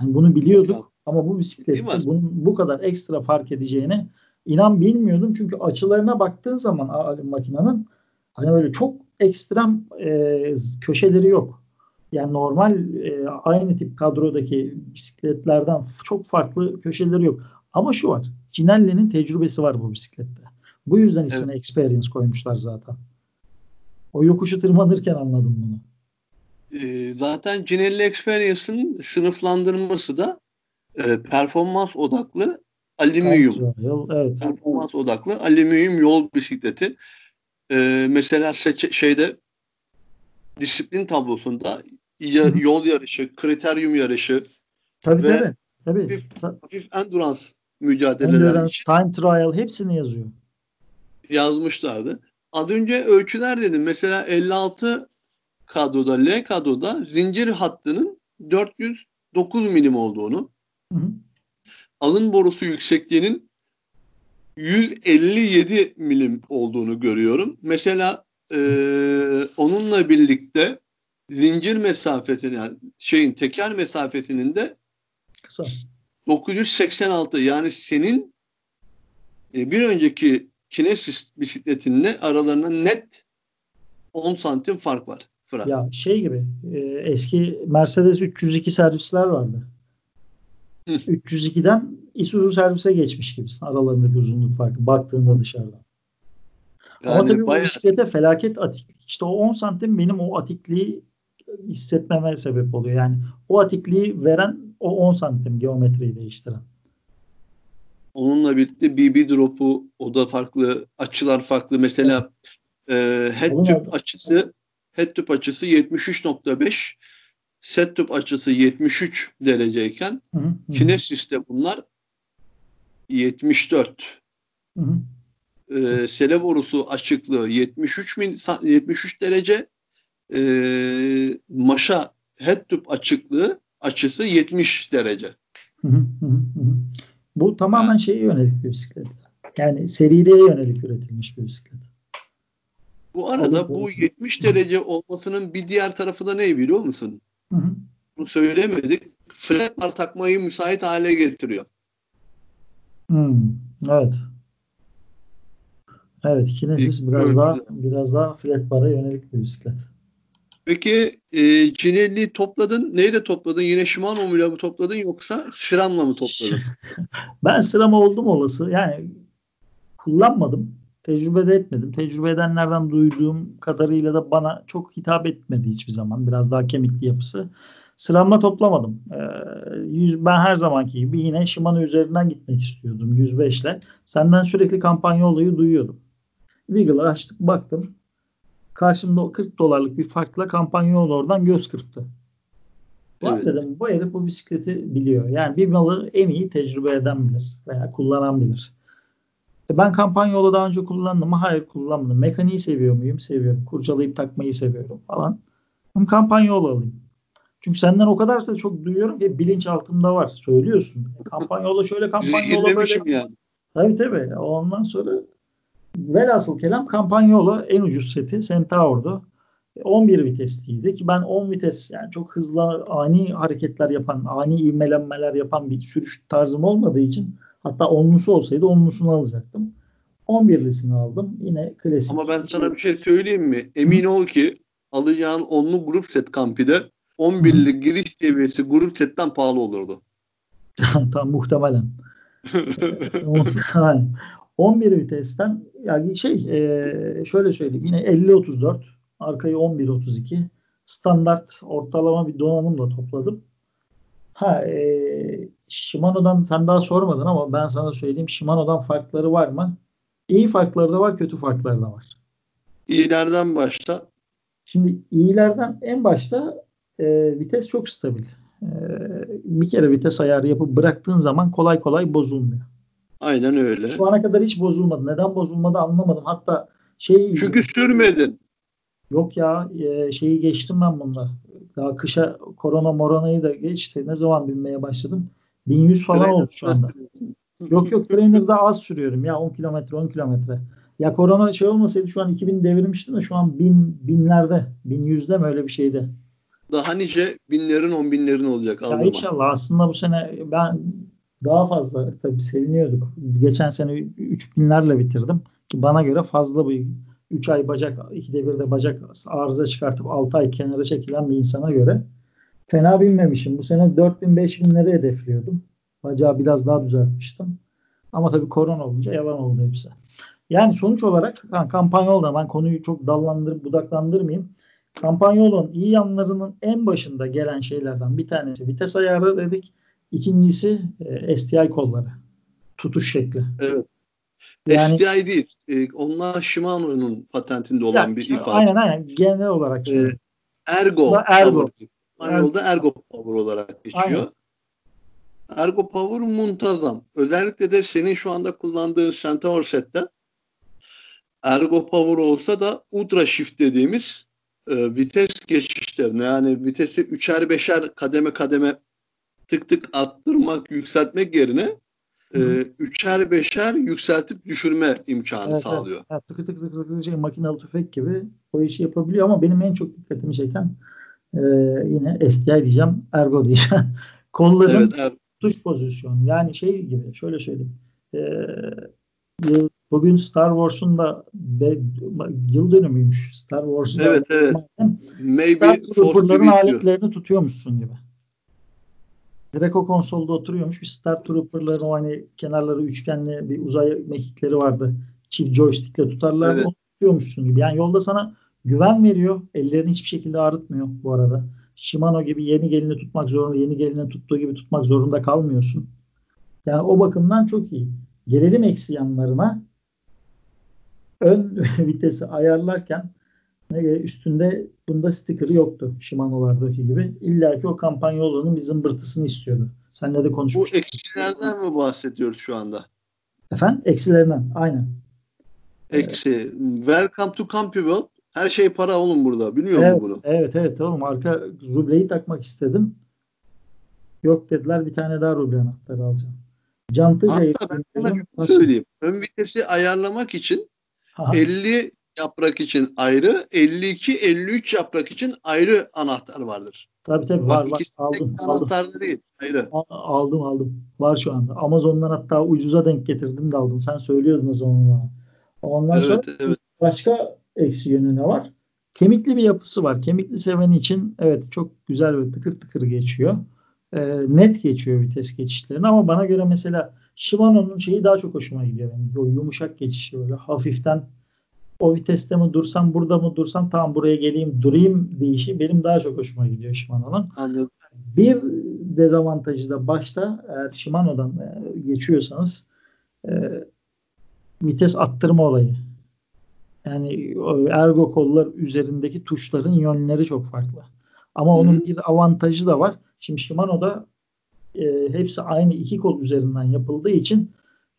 Yani bunu biliyorduk ama bu bisiklette bunun bu kadar ekstra fark edeceğini inan bilmiyordum. Çünkü açılarına baktığın zaman makinenin hani böyle çok ekstrem e, köşeleri yok. Yani normal e, aynı tip kadrodaki bisikletlerden çok farklı köşeleri yok. Ama şu var. Cinelli'nin tecrübesi var bu bisiklette. Bu yüzden ismine evet. experience koymuşlar zaten. O yokuşu tırmanırken anladım bunu. E, zaten Cinelli Experience'ın sınıflandırması da e, performans odaklı alüminyum. Evet. Performans odaklı alüminyum yol bisikleti e, mesela seçe, şeyde disiplin tablosunda ya, yol yarışı, kriteryum yarışı tabii, ve tabii, tabii. Hafif, hafif endurance mücadeleleri endurance, için time trial hepsini yazıyor. Yazmışlardı. Az önce ölçüler dedim. Mesela 56 kadroda, L kadroda zincir hattının 409 milim olduğunu, hı hı. alın borusu yüksekliğinin 157 milim olduğunu görüyorum. Mesela e, onunla birlikte zincir mesafesini yani şeyin teker mesafesinin de kısa. 986 yani senin e, bir önceki Kinesis bisikletinle aralarında net 10 santim fark var. Fırat. Ya şey gibi e, eski Mercedes 302 servisler vardı. 302'den Isuzu servise geçmiş gibisin aralarındaki uzunluk farkı baktığında dışarıdan. Yani Ama tabii bayağı... bu bisiklete felaket atiklik. İşte o 10 santim benim o atikliği hissetmeme sebep oluyor. Yani o atikliği veren o 10 santim geometriyi değiştiren. Onunla birlikte BB drop'u o da farklı, açılar farklı. Mesela e, head tube açısı head tube açısı 73.5 set tube açısı 73 dereceyken. Kinesis'te bunlar 74. Hı hı. Ee, sele borusu açıklığı 73 min, 73 derece e, maşa head tube açıklığı açısı 70 derece. Hı hı hı. Bu tamamen şeye yönelik bir bisiklet. Yani seriliğe yönelik üretilmiş bir bisiklet. Bu arada bu 70 derece olmasının bir diğer tarafı da ne biliyor musun? Hı hı. Bunu söylemedik. Flat bar takmayı müsait hale getiriyor. Hmm, evet. Evet, Kinesis biraz daha biraz daha flat bara yönelik bir bisiklet. Peki e, topladın. Neyle topladın? Yine Shimano mu mı topladın yoksa SRAM'la mı topladın? ben SRAM oldum olası. Yani kullanmadım. Tecrübe de etmedim. Tecrübe edenlerden duyduğum kadarıyla da bana çok hitap etmedi hiçbir zaman. Biraz daha kemikli yapısı. Sıramla toplamadım. Ee, 100, ben her zamanki gibi yine Shimano üzerinden gitmek istiyordum 105 ile. Senden sürekli kampanya olayı duyuyordum. Wiggle'ı açtık baktım. Karşımda 40 dolarlık bir farkla kampanya yolu oradan göz kırptı. Evet. dedim bu herif bu bisikleti biliyor. Yani bir malı en iyi tecrübe eden bilir veya kullanan bilir. E ben kampanya yolu daha önce kullandım mı? Hayır kullanmadım. Mekaniği seviyor muyum? Seviyorum. Kurcalayıp takmayı seviyorum falan. Hem kampanyolu alayım. Çünkü senden o kadar da çok duyuyorum ki bilinç altımda var. Söylüyorsun. Kampanyola şöyle kampanyola böyle. Yani. Tabii tabii. Ondan sonra velhasıl kelam kampanyola en ucuz seti Centaur'du. 11 vitesliydi ki ben 10 vites yani çok hızlı ani hareketler yapan, ani ivmelenmeler yapan bir sürüş tarzım olmadığı için hatta onlusu olsaydı onlusunu alacaktım. 11'lisini aldım. Yine klasik. Ama ben sana bir şey söyleyeyim mi? Emin ol ki alacağın onlu grup set kampide 11'li giriş seviyesi grup setten pahalı olurdu. Tam muhtemelen. muhtemelen. 11 vitesten yani şey e, şöyle söyleyeyim yine 50-34 arkayı 11-32 standart ortalama bir donanımla topladım. Ha e, Shimano'dan sen daha sormadın ama ben sana söyleyeyim Shimano'dan farkları var mı? İyi farkları da var, kötü farkları da var. İyilerden başla. Şimdi iyilerden en başta e, vites çok stabil. E, bir kere vites ayarı yapıp bıraktığın zaman kolay kolay bozulmuyor. Aynen öyle. Şu ana kadar hiç bozulmadı. Neden bozulmadı anlamadım. Hatta şey Çünkü sürmedin. Yok ya e, şeyi geçtim ben bunda. Daha kışa korona moronayı da geçti. Ne zaman binmeye başladım? 1100 falan Trainer oldu şu anda. yok yok trainer'da az sürüyorum ya 10 kilometre 10 kilometre. Ya korona şey olmasaydı şu an 2000 devirmiştim de şu an bin, binlerde, bin yüzde mi öyle bir şeydi. Daha nice binlerin on binlerin olacak. Ya inşallah aslında bu sene ben daha fazla tabii seviniyorduk. Geçen sene 3 binlerle bitirdim ki bana göre fazla bu 3 ay bacak, ikide bir de bacak arıza çıkartıp 6 ay kenara çekilen bir insana göre fena binmemişim. Bu sene 4000 5000'leri hedefliyordum. Bacağı biraz daha düzeltmiştim. Ama tabii korona olunca yalan oldu hepsi. Yani sonuç olarak yani kampanyolda ben konuyu çok dallandırıp budaklandırmayayım. Kampanyolun iyi yanlarının en başında gelen şeylerden bir tanesi vites ayarı dedik. İkincisi e, STI kolları. Tutuş şekli. Evet. Yani, STI değil. E, onlar Shimano'nun patentinde olan ya, bir ifade. Aynen aynen. Genel olarak. E, ergo. Ergo. Power. Ergo Power olarak geçiyor. Aynen. Ergo Power muntazam. Özellikle de senin şu anda kullandığın Centaur sette Ergo Power olsa da Ultra Shift dediğimiz e, vites geçişlerine yani vitesi üçer beşer kademe kademe tık tık attırmak, yükseltmek yerine e, üçer beşer yükseltip düşürme imkanı evet, sağlıyor. Evet, evet. Tık tık tık tık tık şey, makinalı tüfek gibi o işi yapabiliyor ama benim en çok dikkatimi çeken e, yine STI diyeceğim, ergo diyeceğim. Kolların evet, er- tuş pozisyonu. Yani şey gibi şöyle söyleyeyim. E, bugün Star Wars'un da be, yıl dönümüymüş. Star Wars'un evet, da evet. Maybe Star Trooper'ların aletlerini tutuyormuşsun gibi. Direkt o konsolda oturuyormuş. Bir Star Trooper'ların o hani kenarları üçgenli bir uzay mekikleri vardı. Çift joystickle tutarlar. Evet. Onu tutuyormuşsun gibi. Yani yolda sana güven veriyor. Ellerini hiçbir şekilde ağrıtmıyor bu arada. Shimano gibi yeni gelini tutmak zorunda, yeni gelini tuttuğu gibi tutmak zorunda kalmıyorsun. Yani o bakımdan çok iyi. Gelelim eksi yanlarına. Ön vitesi ayarlarken üstünde bunda sticker'ı yoktu Shimano'lardaki gibi. İlla ki o kampanya olanın bir zımbırtısını istiyordu. Senle de konuşmuştuk. Bu eksilerden mi bahsediyoruz şu anda? Efendim? Eksilerinden. Aynen. Eksi. Welcome to Campyworld. Her şey para oğlum burada. Bilmiyor evet, musun bunu? Evet evet oğlum. Arka rubleyi takmak istedim. Yok dediler bir tane daha ruble anahtarı alacağım. Cantı Hatta ben sana söyleyeyim. Ön vitesi ayarlamak için Aha. 50 yaprak için ayrı, 52-53 yaprak için ayrı anahtar vardır. Tabii tabii Bak, var var. Aldım, anahtar aldım. değil. Ayrı. Aldım aldım. Var şu anda. Amazon'dan hatta ucuza denk getirdim de aldım. Sen söylüyordun o zaman bana. Ondan evet, sonra evet. başka eksi yönü ne var? Kemikli bir yapısı var. Kemikli seveni için evet çok güzel ve tıkır tıkır geçiyor. E, net geçiyor vites geçişlerini ama bana göre mesela Shimano'nun şeyi daha çok hoşuma gidiyor benim. O yumuşak geçişi böyle hafiften o viteste mi dursam burada mı dursam tamam buraya geleyim durayım deyişi benim daha çok hoşuma gidiyor Shimano'nun. Anladım. Bir dezavantajı da başta eğer Shimano'dan e, geçiyorsanız e, vites attırma olayı. Yani ergo kollar üzerindeki tuşların yönleri çok farklı. Ama onun Hı-hı. bir avantajı da var. Şimdi Shimano'da e, hepsi aynı iki kol üzerinden yapıldığı için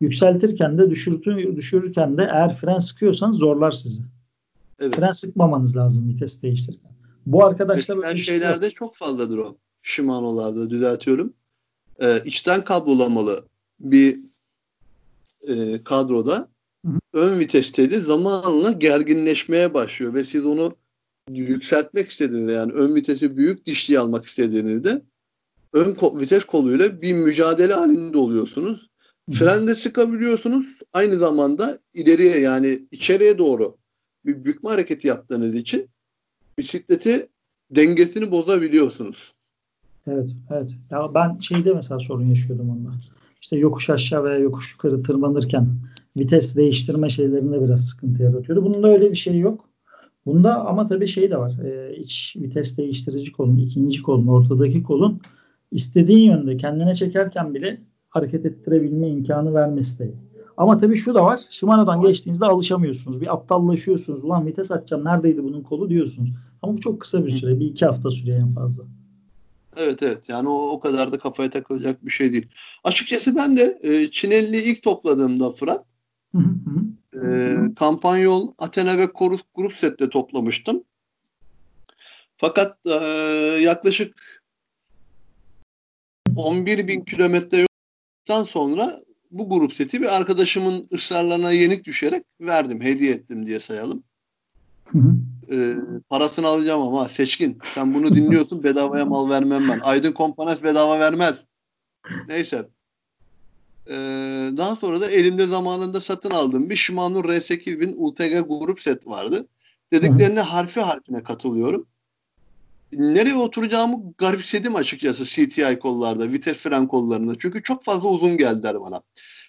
yükseltirken de düşürürken de eğer fren sıkıyorsanız zorlar sizi. Evet. Fren sıkmamanız lazım vites değiştirirken. Bu arkadaşlar böyle şey şeylerde çok fazladır o. Shimano'larda düzeltiyorum. Ee, içten kablolamalı bir e, kadroda hı hı. ön vites teli zamanla gerginleşmeye başlıyor ve siz onu yükseltmek istediğinizde yani ön vitesi büyük dişli almak istediğinizde ön ko- vites koluyla bir mücadele halinde oluyorsunuz. Frende sıkabiliyorsunuz. Aynı zamanda ileriye yani içeriye doğru bir bükme hareketi yaptığınız için bisikleti dengesini bozabiliyorsunuz. Evet, evet. Ya ben şeyde mesela sorun yaşıyordum onunla. İşte yokuş aşağı veya yokuş yukarı tırmanırken vites değiştirme şeylerinde biraz sıkıntı yaratıyordu. Bunun da öyle bir şey yok. Bunda ama tabii şey de var. E, iç vites değiştirici kolun, ikinci kolun, ortadaki kolun istediğin yönde kendine çekerken bile hareket ettirebilme imkanı vermesi de. Ama tabii şu da var. Shimano'dan geçtiğinizde alışamıyorsunuz. Bir aptallaşıyorsunuz. Ulan vites açacağım. Neredeydi bunun kolu diyorsunuz. Ama bu çok kısa bir süre. Bir iki hafta sürüyor en fazla. Evet evet. Yani o, o kadar da kafaya takılacak bir şey değil. Açıkçası ben de e, Çinelli'yi ilk topladığımda Fırat hı hı. E, Kampanyol, Athena ve Korus grup sette toplamıştım. Fakat e, yaklaşık 11 bin kilometre yoldan sonra bu grup seti bir arkadaşımın ısrarlarına yenik düşerek verdim, hediye ettim diye sayalım. Hı hı. Ee, parasını alacağım ama seçkin. Sen bunu dinliyorsun bedavaya mal vermem ben. Aydın Kompanat bedava vermez. Neyse. Ee, daha sonra da elimde zamanında satın aldığım bir Shimano R8000 UTG grup set vardı. Dediklerine harfi harfine katılıyorum nereye oturacağımı garipsedim açıkçası CTI kollarda, vites fren kollarında. Çünkü çok fazla uzun geldiler bana.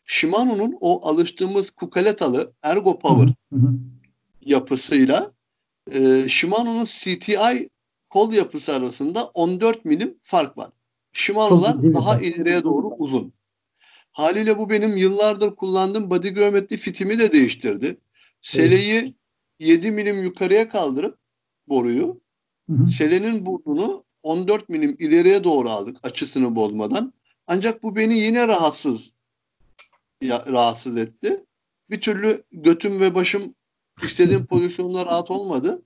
Shimano'nun o alıştığımız kukaletalı Ergo Power hı hı. yapısıyla e, Shimano'nun CTI kol yapısı arasında 14 milim fark var. Shimano'lar daha ileriye doğru uzun. Haliyle bu benim yıllardır kullandığım body geometri fitimi de değiştirdi. Seleyi 7 milim yukarıya kaldırıp boruyu Hı Selenin burnunu 14 milim ileriye doğru aldık açısını bozmadan. Ancak bu beni yine rahatsız ya, rahatsız etti. Bir türlü götüm ve başım istediğim pozisyonda rahat olmadı.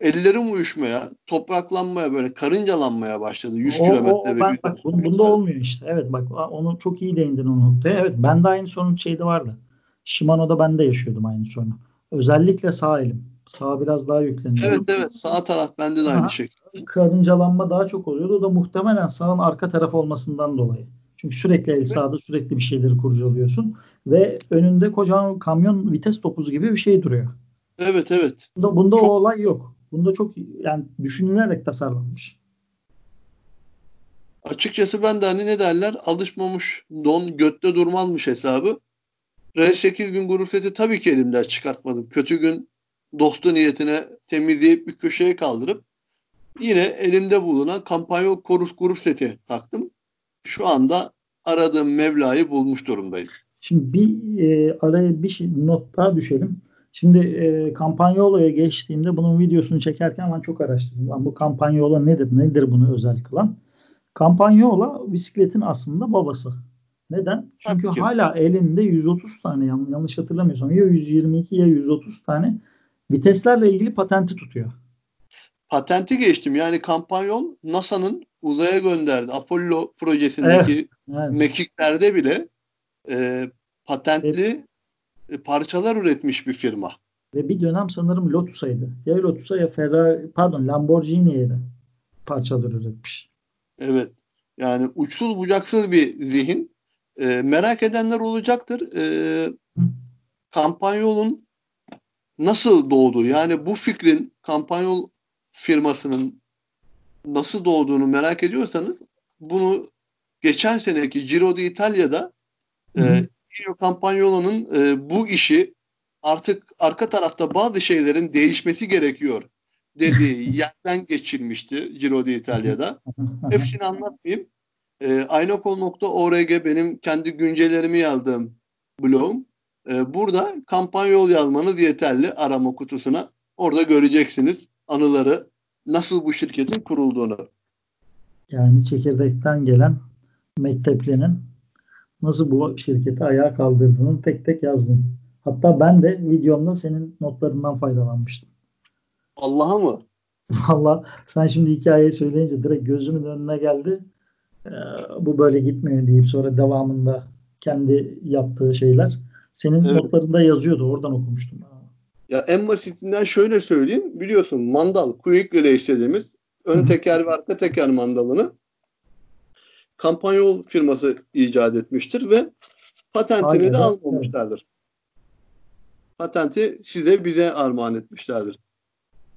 Ellerim uyuşmaya, topraklanmaya böyle karıncalanmaya başladı 100 kilometre. Ben, bak bunda olmuyor işte. Evet bak onu çok iyi değindin o noktaya. Evet ben de aynı sorun şeyde vardı. Shimano'da ben de yaşıyordum aynı sorunu. Özellikle sağ elim. Sağa biraz daha yükleniyor. Evet evet sağ taraf bende de aynı şekilde. Karıncalanma daha çok oluyordu. O da muhtemelen sağın arka taraf olmasından dolayı. Çünkü sürekli el sağda sürekli bir şeyleri kurcalıyorsun. Ve önünde kocaman kamyon vites topuzu gibi bir şey duruyor. Evet evet. Bunda, bunda çok... o olay yok. Bunda çok yani düşünülerek tasarlanmış. Açıkçası ben de hani ne derler alışmamış don götte durmazmış hesabı. R8000 grup seti tabii ki elimden çıkartmadım. Kötü gün dostu niyetine temizleyip bir köşeye kaldırıp yine elimde bulunan kampanya korus grup seti taktım. Şu anda aradığım Mevla'yı bulmuş durumdayım. Şimdi bir e, araya bir şey, not daha düşelim. Şimdi e, Campagnolo'ya geçtiğimde bunun videosunu çekerken ben çok araştırdım. Lan bu Campagnolo nedir? Nedir bunu özel kılan? Campagnola bisikletin aslında babası. Neden? Çünkü hala elinde 130 tane yanlış hatırlamıyorsam ya 122 ya 130 tane viteslerle ilgili patenti tutuyor. Patenti geçtim. Yani kampanyon NASA'nın uzaya gönderdi. Apollo projesindeki evet, evet. mekiklerde bile e, patentli evet. parçalar üretmiş bir firma. Ve bir dönem sanırım Lotus'aydı. Ya Lotus'a ya Ferrari pardon Lamborghini'ye de parçalar üretmiş. Evet. Yani uçsuz bucaksız bir zihin. E, merak edenler olacaktır. E, Kampanyol'un nasıl doğdu? Yani bu fikrin kampanyol firmasının nasıl doğduğunu merak ediyorsanız bunu geçen seneki Giro d'Italia'da e, Campagnolo'nun e, bu işi artık arka tarafta bazı şeylerin değişmesi gerekiyor dediği yerden geçirmişti Giro d'Italia'da. Hepsini anlatmayayım. E, aynakol.org benim kendi güncelerimi yazdığım blogum. E, burada kampanya yol yazmanız yeterli arama kutusuna. Orada göreceksiniz anıları nasıl bu şirketin kurulduğunu. Yani çekirdekten gelen mekteplinin nasıl bu şirketi ayağa kaldırdığını tek tek yazdım. Hatta ben de videomda senin notlarından faydalanmıştım. Allah'a mı? Valla sen şimdi hikayeyi söyleyince direkt gözümün önüne geldi. Ee, bu böyle gitmiyor deyip sonra devamında kendi yaptığı şeyler. Senin evet. notlarında yazıyordu. Oradan okumuştum. Ya en basitinden şöyle söyleyeyim. Biliyorsun mandal, quick release dediğimiz ön teker ve arka teker mandalını kampanyol firması icat etmiştir ve patentini Aynen, de almamışlardır. Evet. Patenti size bize armağan etmişlerdir.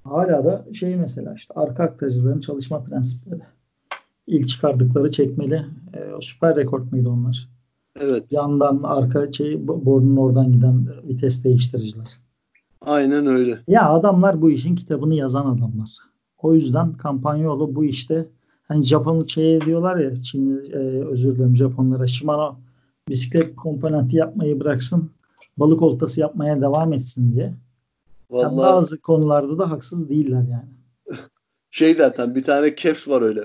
Hala da şey mesela işte arka aktarıcıların çalışma prensipleri. İlk çıkardıkları çekmeli. E, süper rekord muydu onlar? Evet. Yandan arka şey borunun oradan giden vites değiştiriciler. Aynen öyle. Ya adamlar bu işin kitabını yazan adamlar. O yüzden kampanyolu bu işte hani Japon şey diyorlar ya Çin e, özür dilerim Japonlara Shimano bisiklet komponenti yapmayı bıraksın balık oltası yapmaya devam etsin diye. Vallahi... Yani bazı konularda da haksız değiller yani. Şey zaten bir tane caps var öyle.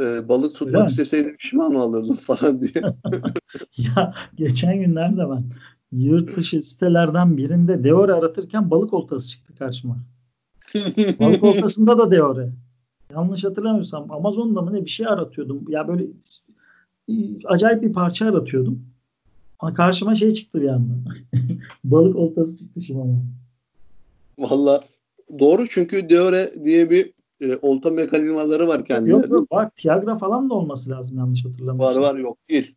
Ee, balık tutmak öyle isteseydim Shimano alırdım falan diye. ya geçen günlerde ben yurt dışı sitelerden birinde Deore aratırken balık oltası çıktı karşıma. balık oltasında da Deore. Yanlış hatırlamıyorsam Amazon'da mı ne bir şey aratıyordum. Ya böyle acayip bir parça aratıyordum. Ama karşıma şey çıktı bir anda. balık oltası çıktı şimdi bana. Valla doğru çünkü Deore diye bir e, olta mekanizmaları var kendileri. Yok yok bak Tiagra falan da olması lazım yanlış hatırlamıyorsam. Var var yok değil.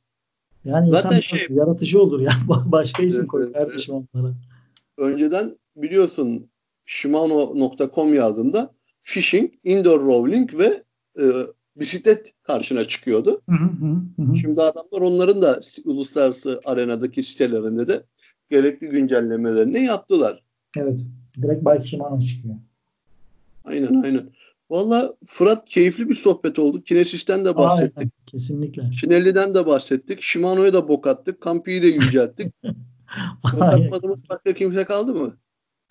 Yani Zaten insan şey, yaratıcı olur ya. Başka isim evet, koy evet, kardeşim onlara. Önceden biliyorsun Shimano.com yazdığında fishing, indoor rolling ve e, bisiklet karşına çıkıyordu. Hı hı hı. Şimdi adamlar onların da uluslararası arenadaki sitelerinde de gerekli güncellemelerini yaptılar. Evet. Direkt Bike Shimano çıkıyor. Aynen aynen. Valla Fırat keyifli bir sohbet oldu. Kinesis'ten de bahsettik. Aynen, kesinlikle. Şinelli'den de bahsettik. Shimano'ya da bok attık. Campi'yi de yücelttik. bok atmadığımız başka kimse kaldı mı?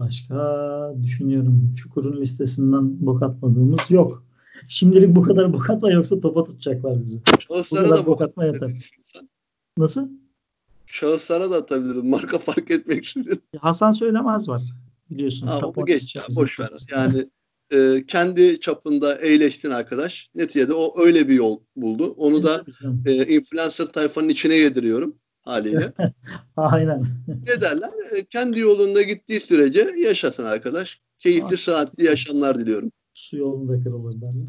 Başka düşünüyorum. Çukur'un listesinden bok atmadığımız yok. Şimdilik bu kadar bok atma yoksa topa tutacaklar bizi. Şahıslara da bok atma yeter. Nasıl? Şahıslara da atabiliriz. Marka fark etmek için. Hasan Söylemez var. Biliyorsun. Ha, onu geç ya. Boş ver. Yani e, kendi çapında eğleştin arkadaş. Neticede o öyle bir yol buldu. Onu da e, influencer tayfanın içine yediriyorum haliyle. Aynen. Ne derler? E, kendi yolunda gittiği sürece yaşasın arkadaş. Keyifli, saatli yaşamlar diliyorum. Su yolunda kırılır derler.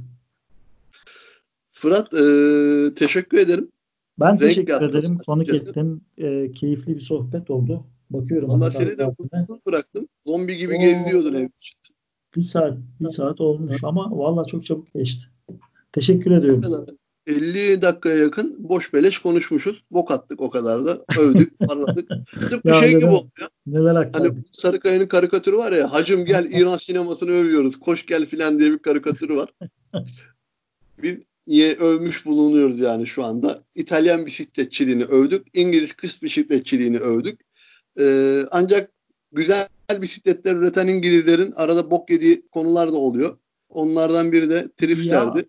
Fırat e, teşekkür ederim. Ben Renk teşekkür ederim. Konuk ettim. E, keyifli bir sohbet oldu. Bakıyorum. Valla seni de bıraktım. Zombi gibi Oo. geziyordun ev için. Bir saat, bir saat olmuş ama valla çok çabuk geçti. Teşekkür ediyorum. 50 dakikaya yakın boş beleş konuşmuşuz. Bok attık o kadar da. Övdük, parladık. Tıpkı şey neler, gibi oldu ya. Neler aktardık. Hani Sarıkaya'nın karikatürü var ya. Hacım gel İran sinemasını övüyoruz. Koş gel filan diye bir karikatürü var. Biz niye övmüş bulunuyoruz yani şu anda. İtalyan bisikletçiliğini övdük. İngiliz kız bisikletçiliğini övdük. Ee, ancak güzel bisikletler üreten İngilizlerin arada bok yediği konular da oluyor. Onlardan biri de Tripster'di ya,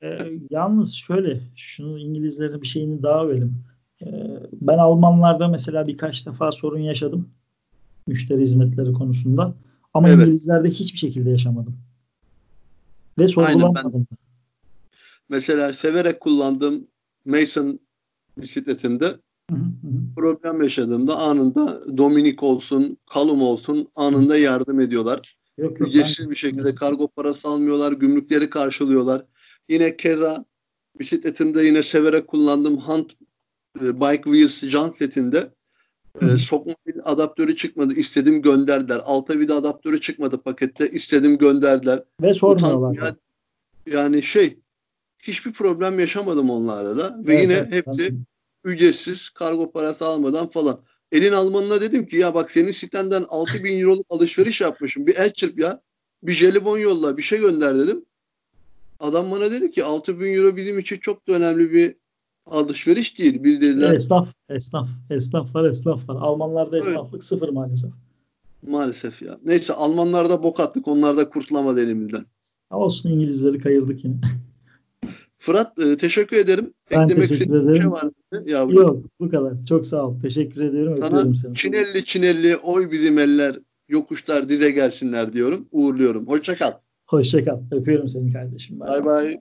E, e, yalnız şöyle, şunu İngilizlere bir şeyini daha verelim. E, ben Almanlarda mesela birkaç defa sorun yaşadım. Müşteri hizmetleri konusunda. Ama evet. İngilizlerde hiçbir şekilde yaşamadım. Ve sorgulamadım. Mesela severek kullandığım Mason bisikletimde Problem yaşadığımda anında Dominik olsun, Kalum olsun anında yardım ediyorlar. Yok, yok, Ücretsiz bir şekilde kargo parası almıyorlar, gümrükleri karşılıyorlar. Yine keza bisikletimde yine severek kullandığım Hunt e, Bike Wheels jant setinde e, sokma adaptörü çıkmadı. istedim gönderdiler. Alta vida adaptörü çıkmadı pakette. istedim gönderdiler. Ve sormuyorlar. Yani, yani şey hiçbir problem yaşamadım onlarla da. Ve evet, yine evet, hepsi anladım ücretsiz kargo parası almadan falan. Elin Almanına dedim ki ya bak senin sitenden 6 bin euroluk alışveriş yapmışım. Bir el çırp ya. Bir jelibon yolla bir şey gönder dedim. Adam bana dedi ki 6 bin euro bizim için çok da önemli bir alışveriş değil. Biz dediler. Esnaf, esnaf, esnaf var, esnaf var. Almanlarda esnaflık evet. sıfır maalesef. Maalesef ya. Neyse Almanlarda bok attık. Onlar da kurtulamadı elimizden. Olsun İngilizleri kayırdık yine. Fırat e, teşekkür ederim. Ben Eklemek teşekkür ederim. Şey var yavrum? Yok bu kadar. Çok sağ ol. Teşekkür ediyorum. Sana seni. Çinelli Çinelli oy bizim eller yokuşlar dize gelsinler diyorum. Uğurluyorum. Hoşça kal. Hoşça kal. Öpüyorum seni kardeşim. Bay bay.